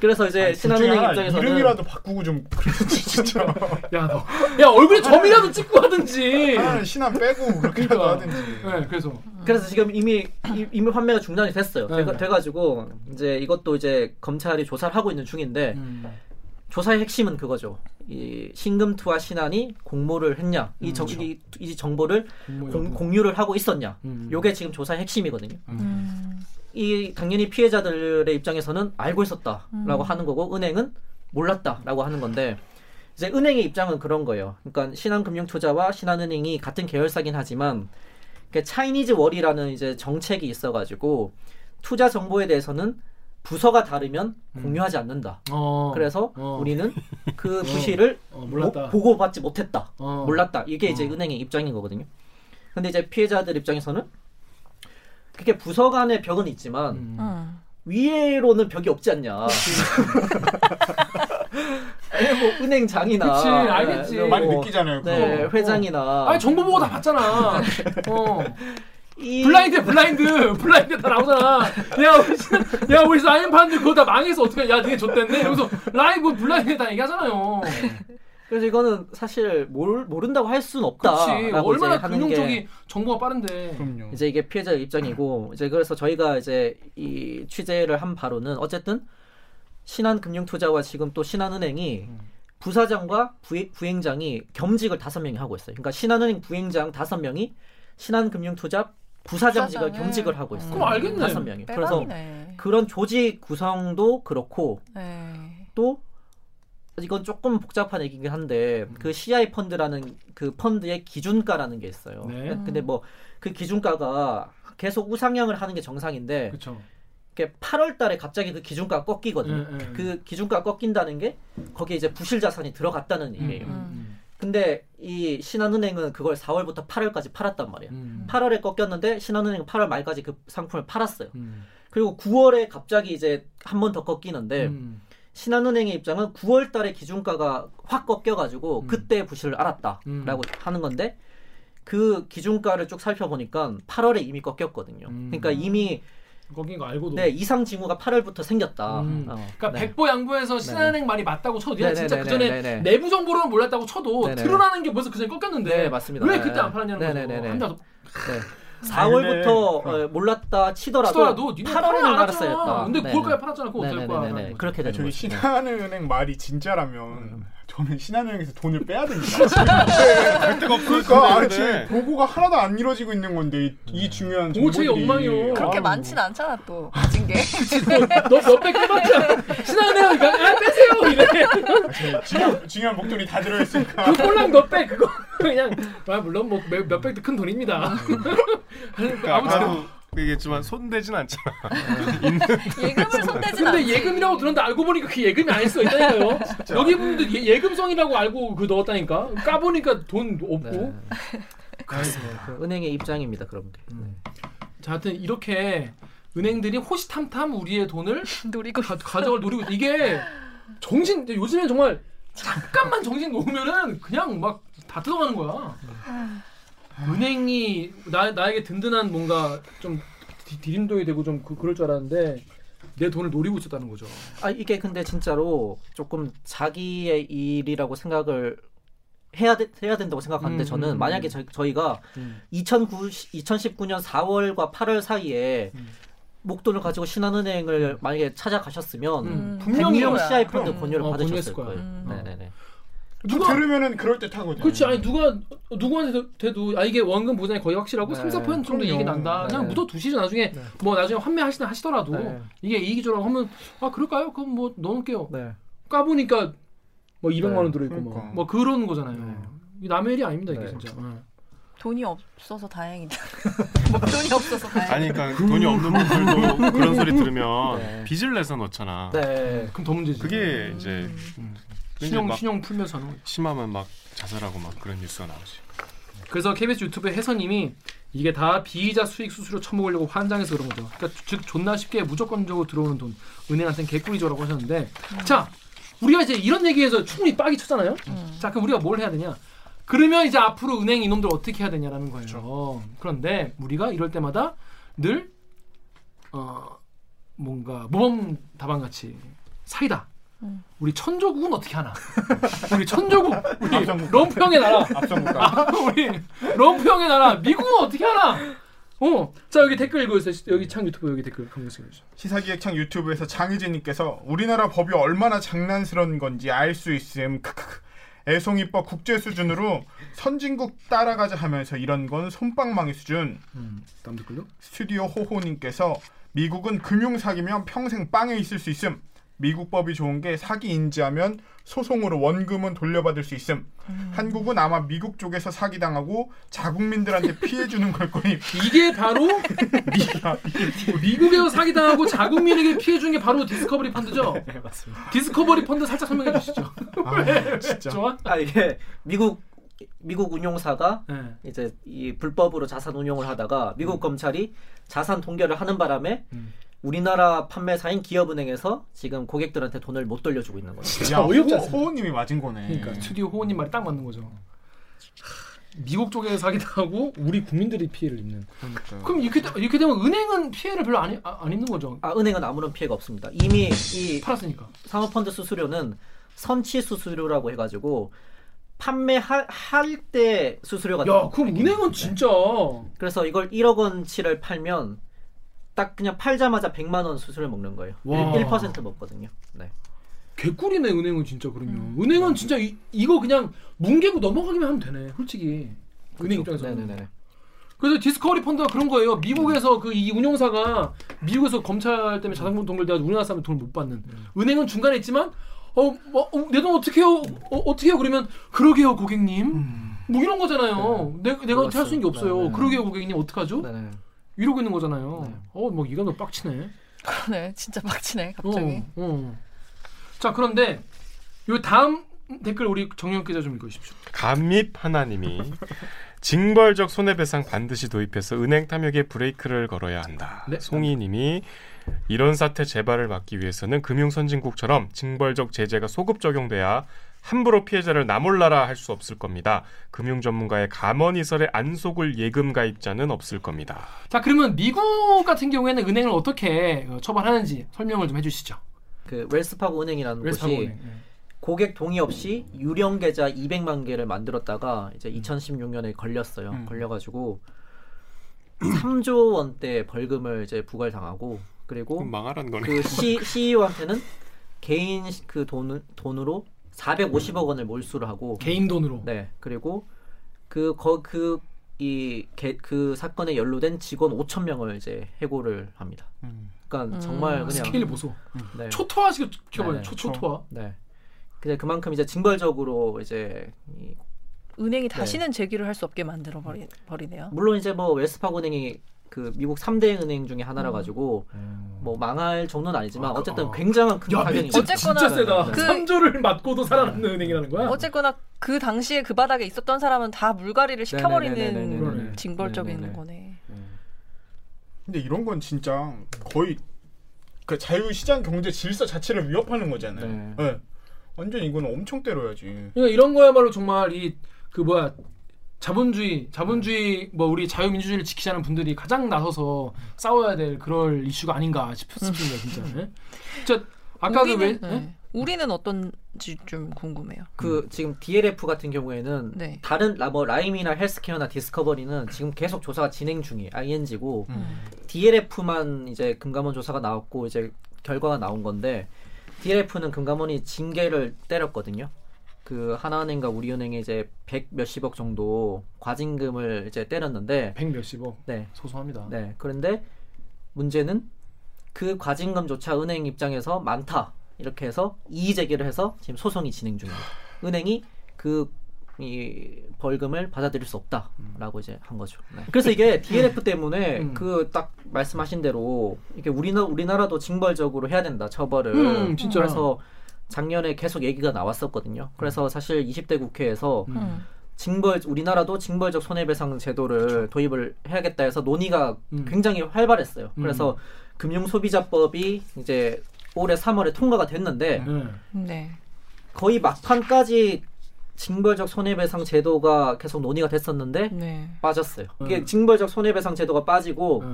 그래서 이제 아니, 신한은행 하나 입장에서는 이름이라도 바꾸고 좀 그랬지 진짜. 야 너, 야 얼굴에 점이라도 찍고 하든지. 하나는 신한 빼고 그렇게라도 그러니까. 하든지. 네, 그래서 그래서 지금 이미 이- 이미 판매가 중단이 됐어요. 네. 돼, 가지고 이제 이것도 이제 검찰이 조사를 하고 있는 중인데 음. 조사의 핵심은 그거죠. 이 신금투와 신한이 공모를 했냐, 이, 정, 이, 이 정보를 공. 공유를 하고 있었냐. 음. 요게 지금 조사의 핵심이거든요. 음. 이 당연히 피해자들의 입장에서는 알고 있었다라고 음. 하는 거고 은행은 몰랐다라고 하는 건데 이제 은행의 입장은 그런 거예요. 그러니까 신한금융투자와 신한은행이 같은 계열사긴 하지만 그 차이니즈 월이라는 이제 정책이 있어가지고 투자 정보에 대해서는 부서가 다르면 공유하지 않는다. 어. 그래서 어. 우리는 그 부실을 어, 몰랐다. 모- 보고받지 못했다. 어. 몰랐다. 이게 이제 어. 은행의 입장인 거거든요. 근데 이제 피해자들 입장에서는 그게 부서 간의 벽은 있지만 음. 음. 위에로는 벽이 없지 않냐. 아니, 뭐 은행장이나 그치, 알겠지. 뭐, 많이 느끼잖아요. 네, 회장이나 아니 정보 보고 다 봤잖아. 어. 이 블라인드 블라인드 블라인드 다 나오잖아. 야 우리 신- 야 우리 라임 파는데 그거 다 망해서 어떻게 야 니네 좆됐네. 여기서 라이브 블라인드 다 얘기하잖아요. 그래서 이거는 사실 모르, 모른다고 할 수는 그렇지. 없다라고 얼마나 쪽이 정보가 빠른데. 그럼요. 이제 이게 피해자 입장이고 이제 그래서 저희가 이제 이 취재를 한 바로는 어쨌든 신한금융투자와 지금 또 신한은행이 부사장과 부회, 부행장이 겸직을 다섯 명이 하고 있어요. 그러니까 신한은행 부행장 다섯 명이 신한금융투자 부사장직을 부사장을. 겸직을 하고 있어요. 그럼 알겠네. 다섯 명이. 그래서. 그런 조직 구성도 그렇고 네. 또 이건 조금 복잡한 얘기긴 한데 그 CI 펀드라는 그 펀드의 기준가라는 게 있어요. 네. 근데 뭐 그 기준가가 계속 우상향을 하는 게 정상인데. 이렇게 8월 달에 갑자기 그 기준가가 꺾이거든요. 네, 네. 그 기준가가 꺾인다는 게 거기에 이제 부실 자산이 들어갔다는 얘기예요. 음, 근데 이 신한은행은 그걸 4월부터 8월까지 팔았단 말이에요. 음. 8월에 꺾였는데 신한은행은 8월 말까지 그 상품을 팔았어요. 음. 그리고 9월에 갑자기 이제 한 번 더 꺾이는데 음. 신한은행의 입장은 9월 달에 기준가가 확 꺾여가지고 음. 그때 부실을 알았다라고 음. 하는 건데 그 기준가를 쭉 살펴보니까 8월에 이미 꺾였거든요. 음. 그러니까 이미 거긴 거 알고도. 네, 이상 징후가 8월부터 생겼다. 음. 어, 그러니까 네. 백보 양보해서 신한은행 말이 맞다고 쳐도 내가 진짜 그 전에 네네네네네. 내부 정보로는 몰랐다고 쳐도 네네. 드러나는 게 벌써 그 전에 꺾였는데 네, 맞습니다. 왜 네. 그때 안 팔았냐는 거죠. 네네네네. 한 달. 네. 4월부터 어, 몰랐다 치더라도, 치더라도 니네 8월에는 팔아 안 알았어야. 했다. 근데 네. 9월까지 팔았잖아. 그거 어떨 거야. 네네네네. 그렇게 되는 거죠. 신한은행 말이 진짜라면 음. 저는 신한은행에서 돈을 빼야 됩니다. 갈 데가 그러니까 아, 지금 보고가 하나도 안 이루어지고 있는 건데 이, 이 중요한 정보들이 엉망이요. 그렇게 많진 않잖아 또 가진 게. 너 몇백 빼봤자 신한은행 이거 아, 빼세요 이래. 중요한, 중요한 목돈이 다 들어있으니까 그 꼴랑 몇백 그거 그냥 아, 물론 뭐 몇- 몇백도 큰 돈입니다. 그러니까 아무튼 얘기했지만 손대진 않잖아. 예금을 손대진 근데 않지. 예금이라고 들었는데 알고 보니까 그 예금이 아닐 수가 있다니까요. 여기 분들 예, 예금성이라고 알고 그 넣었다니까. 까보니까 돈 없고. 네. 그 은행의 입장입니다. 그런 게. 음. 자, 하여튼 이렇게 은행들이 호시탐탐 우리의 돈을 노리고 가, 가져갈 노리고 있- 이게 정신 요즘엔 정말 잠깐만 정신 놓으면은 그냥 막 다 뜯어가는 거야. 은행이 나 나에게 든든한 뭔가 좀 디- 디딤돌이 되고 좀 그, 그럴 줄 알았는데 내 돈을 노리고 있었다는 거죠. 아 이게 근데 진짜로 조금 자기의 일이라고 생각을 해야 돼, 해야 된다고 생각하는데 음, 저는 음, 만약에 음. 저, 저희가 음. 2009, 2019년 4월과 8월 사이에 음. 목돈을 가지고 신한은행을 만약에 찾아가셨으면 음. 분명히 CI 펀드. 권유를 어, 받으셨을. 거예요. 음. 네네네. 누가 들으면은 그럴 듯하거든. 그렇지 아니 누가 누구한테도 아 이게 원금 보장이 거의 확실하고 네. 3, 4% 정도 그럼요. 이익이 난다. 그냥 네. 묻어 두시죠. 나중에 네. 뭐 나중에 환매 하시나 하시더라도 네. 이게 이익이죠라고 하면 아 그럴까요? 그럼 뭐 넣을게요. 네. 까보니까 뭐 200만 원 네. 들어있고 그러니까. 뭐, 뭐 그런 거잖아요. 네. 이 남의 일이 아닙니다 이게 네. 진짜. 네. 돈이 없어서 다행이다. 뭐 돈이 없어서 다행이다. 아니 그러니까 돈이 없는 분들도 그런 소리 들으면 네. 빚을 내서 넣잖아. 네. 그럼 더 문제지. 그게 이제 음. 신용 막 신용 풀면서 하는 거지. 심하면 막 자살하고 막 그런 뉴스가 나오지. 그래서 KBS 유튜브 해서님이 이게 다 비이자 수익 수수료 처먹으려고 환장해서 그런 거죠. 그러니까 즉 존나 쉽게 무조건적으로 들어오는 돈 은행한테는 개꿀이죠라고 하셨는데 자 우리가 이제 이런 얘기에서 충분히 빡이 쳤잖아요. 자 그럼 우리가 뭘 해야 되냐? 그러면 이제 앞으로 은행 이놈들 어떻게 해야 되냐라는 거예요. 그런데 우리가 이럴 때마다 늘 어, 뭔가 모범 답안 같이 사이다. 우리 천조국은 어떻게 하나? 우리 천조국, 우리. 럼프 형의 나라. 아, 우리 럼프 형의 나라, 미국은 어떻게 하나? 어, 자 여기 댓글 읽어주세요. 여기 창 유튜브 여기 댓글 감독님 읽어주세요. 시사기획창 유튜브에서 장희진님께서 우리나라 법이 얼마나 장난스러운 건지 알 수 있음. 크크크. 애송이법 국제 수준으로 선진국 따라가자 하면서 이런 건 손방망이 수준. 음, 다음 댓글로. 스튜디오 호호님께서 미국은 금융 사기면 평생 빵에 있을 수 있음. 미국 법이 좋은 게 사기 인지하면 소송으로 원금은 돌려받을 수 있음. 한국은 아마 미국 쪽에서 사기당하고 자국민들한테 피해 주는 걸 거니. 이게 바로 미, 국에서 사기당하고 자국민에게 피해 준게 바로 디스커버리 펀드죠? 네, 맞습니다. 디스커버리 펀드 살짝 설명해 주시죠. 아, 진짜. 좋아? 아 이게 미국 미국 운용사가 네. 이제 이 불법으로 자산 운용을 하다가 미국 검찰이 자산 동결을 하는 바람에 음. 우리나라 판매사인 기업은행에서 지금 고객들한테 돈을 못 돌려주고 있는 거죠. 진짜 어이없지? 호호님이 맞은 거네. 그러니까 스튜디오 호원님 말이 딱 맞는 거죠. 하, 미국 쪽에서 사기당하고 우리 국민들이 피해를 입는. 그러니까요. 그럼 이렇게 되- 이렇게 되면 은행은 피해를 별로 안, 이- 아, 안 입는 거죠. 아 은행은 아무런 피해가 없습니다. 이미 이 팔았으니까. 사모펀드 수수료는 선취 수수료라고 해가지고 판매할 할때 수수료가 야, 그럼 은행은 진짜 그래서 이걸 1억 원치를 팔면 딱 그냥 팔자마자 100만 원 수수료 먹는 거예요. 와. 1, 1% 먹거든요. 네. 개꿀이네 은행은 진짜 그러면. 은행은 진짜 이, 이거 그냥 뭉개고 넘어가기만 하면 되네. 솔직히 은행 입장에서. 네네네. 그래서 디스커버리 펀드가 그런 거예요. 미국에서 그 이 운용사가 미국에서 검찰 때문에 자산금 동결 돼가지고 우리나라 사람들 돈을 못 받는. 은행은 중간에 있지만 어내 돈 어떻게 해요? 어, 어떻게 해요? 그러면 그러게요 고객님. 뭐 이런 거잖아요. 내, 내가 할 수 있는 게 없어요. 네 네. 그러게요 고객님 어떡하죠? 네네. 이러고 있는 거잖아요. 어뭐 이가 너 빡치네. 네, 진짜 빡치네 갑자기. 어, 어. 자 그런데 요 다음 댓글 우리 정영 기자 좀 읽어주십시오. 감입 하나님이 징벌적 손해배상 반드시 도입해서 은행 탐욕에 브레이크를 걸어야 한다. 네. 송이님이 이런 사태 재발을 막기 위해서는 금융 선진국처럼 징벌적 제재가 소급 적용돼야 함부로 피해자를 나몰라라 할 수 없을 겁니다. 금융 전문가의 감언이설에 안 속을 예금 가입자는 없을 겁니다. 자 그러면 미국 같은 경우에는 은행을 어떻게 어, 처벌하는지 설명을 좀 해주시죠. 그 웰스파고 은행이라는 웰스파고 곳이 은행, 예. 고객 동의 없이 유령 계좌 200만 개를 만들었다가 이제 2016년에 걸렸어요. 음. 걸려가지고 3조 원대 벌금을 이제 부과당하고 그리고 망하란 거네. 그 C, CEO한테는 개인 시- 그 돈을 돈으로 450억 원을 몰수를 하고 개인 돈으로. 네 그리고 그 거 그이그 사건에 연루된 직원 5천 명을 이제 해고를 합니다. 음. 그러니까 음. 정말 그냥 스케일 보소. 네. 초토화 시켜버려. 네네. 초 초토화. 네. 근데 그만큼 이제 징벌적으로 이제 이- 은행이 네. 다시는 제기를 할 수 없게 만들어 버리, 버리 네요. 물론 이제 뭐 웨스파고 은행이 그 미국 3대 은행 중에 하나라 가지고 뭐 망할 정도는 아니지만 어쨌든 굉장한 큰야 타격이 멘트 어쨌거나 진짜 세다. 네, 그- 3조를 맞고도 살아남는 은행이라는 거야. 어쨌거나 그 당시에 그 바닥에 있었던 사람은 다 물갈이를 네네네네네네. 시켜버리는 징벌적인 네네네. 거네. 근데 이런 건 진짜 거의 그 자유시장 경제 질서 자체를 위협하는 거잖아요. 네. 네. 완전 이건 엄청 때려야지. 그러니까 이런 거야말로 정말 이 그 뭐야 자본주의 자본주의 뭐 우리 자유민주주의를 지키자는 분들이 가장 나서서 싸워야 될 그럴 이슈가 아닌가 싶, 싶습니다 진짜. 네? 저 아까 그 왜? 우리는, 네. 우리는 어떤지 좀 궁금해요. 그 지금 DLF 같은 경우에는 네. 다른 라, 뭐 라임이나 헬스케어나 디스커버리는 지금 계속 조사가 진행 중이에요. ING고 DLF만 이제 금감원 조사가 나왔고 이제 결과가 나온 건데 DLF는 금감원이 징계를 때렸거든요. 그 하나은행과 우리은행에 이제 100 몇십억 정도 과징금을 이제 때렸는데 100 몇십억. 네. 소소합니다. 네. 그런데 문제는 그 과징금조차 은행 입장에서 많다. 이렇게 해서 이의 제기를 해서 지금 소송이 진행 중입니다. 은행이 그 이 벌금을 받아들일 수 없다라고 이제 한 거죠. 네. 그래서 이게 DLF 때문에 음. 그딱 말씀하신 대로 이게 우리나 우리나라도 징벌적으로 해야 된다 처벌을. 음, 진짜. 그래서 작년에 계속 얘기가 나왔었거든요. 그래서 사실 20대 국회에서 음. 징벌 우리나라도 징벌적 손해배상 제도를 도입을 해야겠다 해서 논의가 음. 굉장히 활발했어요. 음. 그래서 금융소비자법이 이제 올해 3월에 통과가 됐는데 네. 거의 막판까지 징벌적 손해배상 제도가 계속 논의가 됐었는데 네. 빠졌어요. 이게 음. 징벌적 손해배상 제도가 빠지고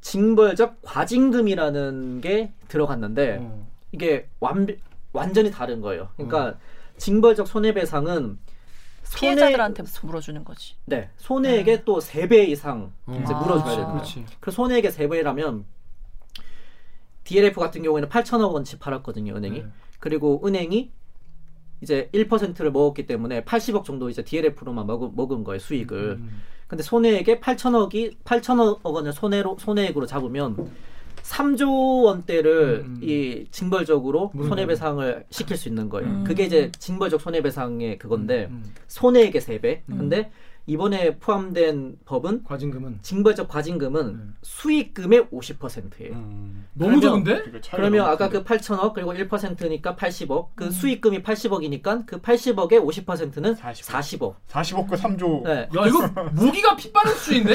징벌적 과징금이라는 게 들어갔는데 어. 이게 완 완전히 다른 거예요. 그러니까 음. 징벌적 손해배상은 피해자들한테 물어주는 거지. 네 손해액의 또세 배 이상 음. 이제 아, 물어줘야 돼요. 그렇지. 그 손해액의 세 배라면 DLF 같은 경우에는 8천억 원치 팔았거든요, 은행이. 네. 그리고 은행이 이제 1%를 먹었기 때문에 80억 정도 이제 DLF로만 먹은, 먹은 거예요, 수익을. 음. 근데 손해액에 8천억이 8천억 원을 손해로 손해액으로 잡으면 3조 원대를 음, 이 징벌적으로 물어내는. 손해배상을 시킬 수 있는 거예요. 음. 그게 이제 징벌적 손해배상의 그건데 음. 손해액의 3배. 음. 근데 이번에 포함된 법은 과징금은 징벌적 과징금은 음. 수익금의 50%예요. 너무 적은데? 그러면 아까 그 8천억 그리고 1%니까 80억. 음. 그 수익금이 80억이니까 그 80억의 50%는 40억. 40억 그 3조. 네. 야 이거 무기가 피 빠른 수준인데?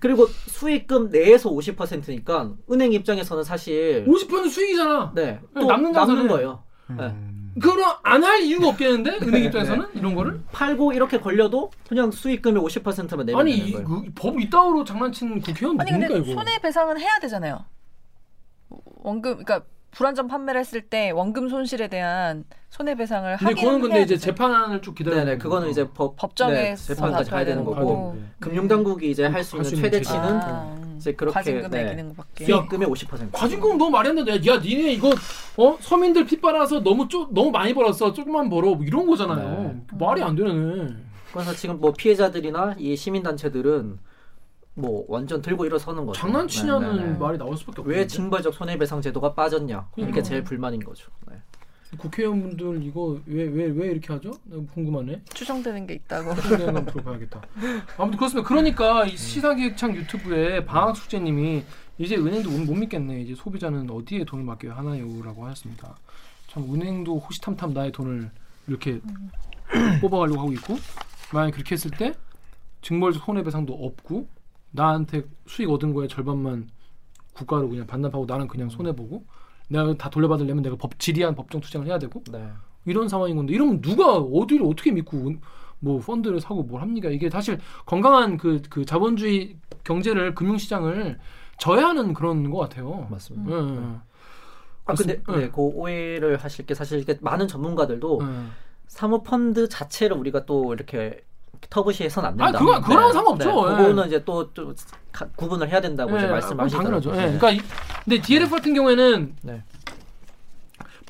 그리고 수익금 내에서 50%니까 은행 입장에서는 사실 50%는 수익이잖아. 네. 네, 또 남는 남는. 거예요. 음. 네. 그럼 안 할 이유가 없겠는데 은행 입장에서는 이런 거를? 팔고 이렇게 걸려도 그냥 수익금의 50%만 내면 아니 되는 이, 거예요. 그, 법 이따위로 장난치는 국회의원 아니 근데 이거? 손해배상은 해야 되잖아요. 원금 그러니까 불안전 판매를 했을 때 원금 손실에 대한 손해배상을 근데 하긴 그거는 근데 이제. 재판을 쭉 기다려. 네네 그거는 이제 법 법정에 네, 재판까지 다 가야 되는 되는 거고 거고. 금융당국이 이제 할수할 있는 수 있는 최대치는 아, 음. 이제 그렇게 과징금 네, 매기는 것밖에. 수익금의 50%. 과징금 너무 안 된다. 야, 니네 이거 어 서민들 피 빨아서 너무 쪼, 너무 많이 벌었어. 조금만 벌어. 뭐 이런 거잖아요. 말이 안 되네. 그래서 지금 뭐 피해자들이나 이 시민단체들은 뭐 완전 들고 일어서는 거죠. 장난치냐는 네, 네, 네. 말이 나올 수밖에 없고. 왜 징벌적 손해배상 제도가 빠졌냐 이게 그러니까. 제일 불만인 거죠. 네. 국회의원분들 이거 왜 왜 왜 이렇게 하죠? 궁금하네. 추정되는 게 있다고. 내가 한번 봐야겠다. 아무튼 그렇습니다. 그러니까 이 시사기획창 유튜브에 방학 숙제님이 이제 은행도 못 믿겠네. 이제 소비자는 어디에 돈을 맡겨야 하나요?라고 하셨습니다. 참 은행도 호시탐탐 나의 돈을 이렇게 뽑아가려고 하고 있고 만약 에 그렇게 했을 때 증벌적 손해배상도 없고 나한테 수익 얻은 거에 절반만 국가로 그냥 반납하고 나는 그냥 손해 보고 내가 다 돌려받으려면 내가 법 지리한 법정 투쟁을 해야 되고 네. 이런 상황인 건데 이러면 누가 어디를 어떻게 믿고 은- 뭐 펀드를 사고 뭘 합니까? 이게 사실 건강한 그, 그 자본주의 경제를 금융시장을 저해하는 그런 것 같아요. 맞습니다. 예, 예. 아 근데 네, 예. 그 오해를 하실 게 사실 이게 많은 전문가들도 예. 사모펀드 자체를 우리가 또 이렇게 터부시해서는 안 된다. 아, 그거- 그거랑은 상관없죠. 예. 그거는 이제 또 좀 구분을 해야 된다고 이제 예, 말씀하시더라고요. 당연하죠. 예. 네. 그러니까 이, 근데 DLF 같은 경우에는 네.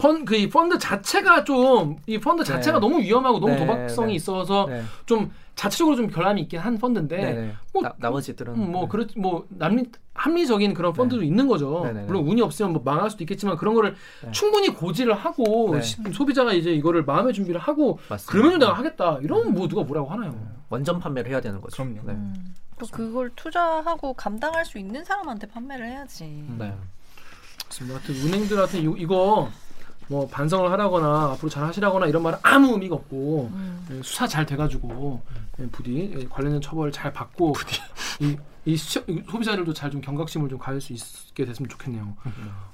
펀, 그 이 펀드 자체가 좀 이 펀드 자체가 네. 너무 위험하고 너무 네, 도박성이 네. 있어서 네. 좀 자체적으로 좀 결함이 있긴 한 펀드인데 네네. 뭐- 나, 나머지들은 음, 뭐 네. 그렇 뭐 남리 합리적인 그런 펀드도 있는 거죠. 네네네. 물론 운이 없으면 뭐 망할 수도 있겠지만 그런 거를 네. 충분히 고지를 하고 네. 시- 소비자가 이제 이거를 마음의 준비를 하고 맞습니다. 그러면 내가 하겠다. 이러면 뭐 누가 뭐라고 하나요? 원전 판매를 해야 되는 거죠. 그럼요. 네. 또 그걸 투자하고 감당할 수 있는 사람한테 판매를 해야지. 네. 그렇습니다. 하여튼 은행들한테 이- 이거 뭐 반성을 하라거나 앞으로 잘 하시라거나 이런 말은 아무 의미가 없고 음. 예, 수사 잘 돼가지고 예, 부디 예, 관련된 처벌 잘 받고 이, 이 시- 이 소비자들도 잘 좀 경각심을 좀 가질 수 있게 됐으면 좋겠네요.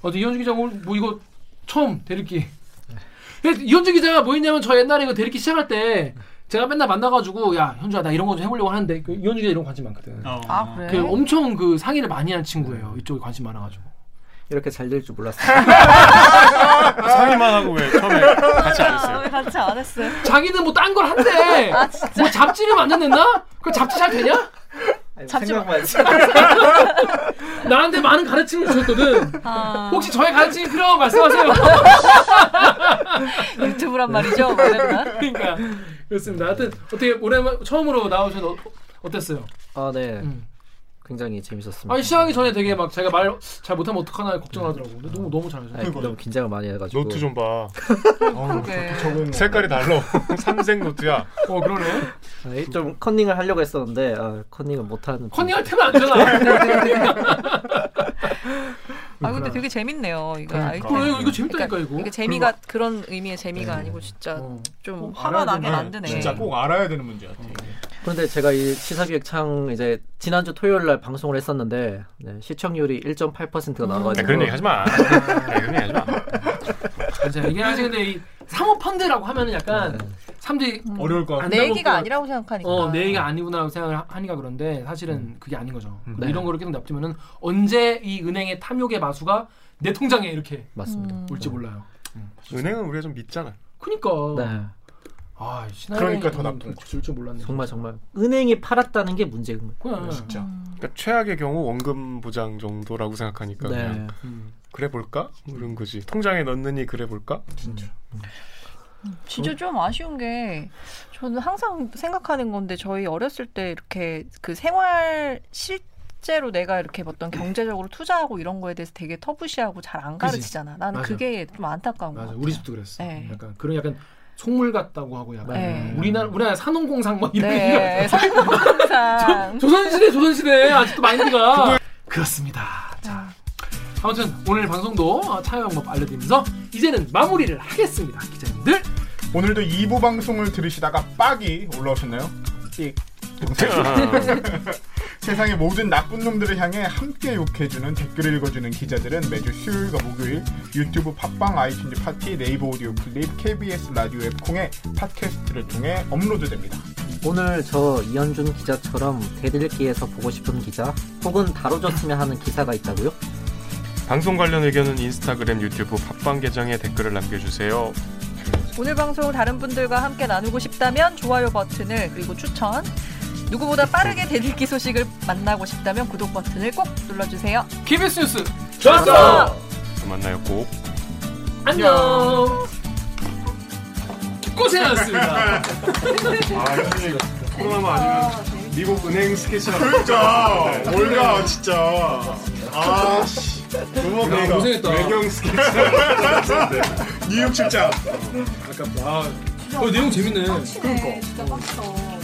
어디 이현주 기자 오늘 뭐 이거 처음 대리기. 예, 이현주 기자가 뭐 했냐면 저 옛날에 이거 대리기 시작할 때 제가 맨날 만나가지고 야 현주야 나 이런 거 좀 해보려고 하는데 그 이현주 기자 이런 거 관심 많거든. 아 그래? 그 엄청 그 상의를 많이 하는 친구예요. 이쪽에 관심 많아가지고. 이렇게 잘 될 줄 몰랐어요. 상의만 하고 왜 처음에 같이 안 했어요? 왜 같이 안 했어요? 자기는 뭐 딴 걸 한대. 아 진짜. 뭐 잡지를 만들냈나? 그 잡지 잘 되냐? 잡지 마. 생각만 나한테 많은 가르침을 주셨거든. 아, 혹시 저의 가르침이 필요하면 말씀하세요. 유튜브란 말이죠? 그러니까 그렇습니다. 하여튼 어떻게 오랜만 처음으로 나오셔서 어, 어땠어요? 아 네. 음. 굉장히 재밌었습니다. 아니 시작하기 전에 되게 막 제가 말 잘 못하면 어떡하나 걱정하더라고. 근데 너무 너무 잘하셨어요. 아니, 너무 긴장을 많이 해가지고. 노트 좀 봐. 그러게. 저건 색깔이 달라. 삼색 노트야. 어 그러네. 아니, 좀 컨닝을 하려고 했었는데 아, 컨닝을 못하는. 컨닝할 때는 안 되나? 아 근데 되게 재밌네요. 이거 그러니까. 그래. 이거 재밌다니까, 이거. 이게 재미가 그런 의미의 재미가 아니고 진짜 어. 좀꼭 화가 나게 되네. 만드네. 진짜 꼭 알아야 되는 문제 같아. 그런데 제가 이 시사기획 창 이제 지난주 토요일 날 방송을 했었는데 네, 시청률이 1.8%가 야, 나와가지고 그런 얘기 하지 마. 야, 그런 얘기 하지 마. 맞아. 이게 사실 근데 이 사모펀드라고 하면은 약간 사람들이 어려울 것 같아. 안내 얘기가 것 아니라고 생각하니까. 어, 내 얘기가 아니구나라고 생각을 하니까 그런데 사실은 그게 아닌 거죠. 음. 네. 이런 거를 계속 납두면은 언제 이 은행의 탐욕의 마수가 내 통장에 이렇게 맞습니다. 음. 올지 몰라요. 은행은 우리가 좀 믿잖아. 그니까. 네, 아, 그러니까 더 나쁜 거죠. 줄줄 몰랐네. 정말 정말 은행이 팔았다는 게 문제인 거예요. 그냥 진짜. 그러니까 최악의 경우 원금 보장 정도라고 생각하니까 네. 그냥 음. 그래 볼까? 뭐 이런 거지. 통장에 넣느니 그래 볼까? 진짜. 진짜 좀 아쉬운 게 저는 항상 생각하는 건데 저희 어렸을 때 이렇게 그 생활 실제로 내가 이렇게 어떤 경제적으로 투자하고 이런 거에 대해서 되게 터부시하고 잘 안? 가르치잖아. 나는 맞아. 그게 좀 안타까운 거 맞아. 같아. 우리 집도 그랬어. 네. 약간 그런 약간 속물 같다고 하고 약간 네. 우리나라 우리나라 산업공상 막 이런 네, 상상. 조선시대 조선시대 아직도 마인드가 그렇습니다. 자 아무튼 오늘 방송도 어, 참여 방법 알려드리면서 이제는 마무리를 하겠습니다. 기자님들 오늘도 2부 방송을 들으시다가 빡이 올라오셨나요? 삑. 세상의 모든 나쁜 놈들을 향해 함께 욕해주는 댓글을 읽어주는 기자들은 매주 수요일과 목요일 유튜브 팟빵 아이튠즈 팟티 네이버 오디오 클립 KBS 라디오 앱 콩의 팟캐스트를 통해 업로드됩니다. 오늘 저 이현준 기자처럼 댓읽기에서 보고 싶은 기자 혹은 다뤄줬으면 하는 기사가 있다고요? 방송 관련 의견은 인스타그램, 유튜브, 팟빵 계정에 댓글을 남겨주세요. 오늘 방송 다른 분들과 함께 나누고 싶다면 좋아요 버튼을 그리고 추천 누구보다 빠르게 대들기 소식을 만나고 싶다면 구독 버튼을 꼭 눌러주세요. KBS 뉴스 좋았어! 또 만나요 꼭. 안녕. 고생하셨습니다. 아, 이게 코로나만 아니면 미국 은행 스케치나 그러니까 올가 진짜 아 씨. 너무 야, 아깝다. 고생했다. 외경 스케치. 뉴욕 출장. 아깝다. 아, 어, 내용 재밌네. 그러니까. 진짜 빡쳐.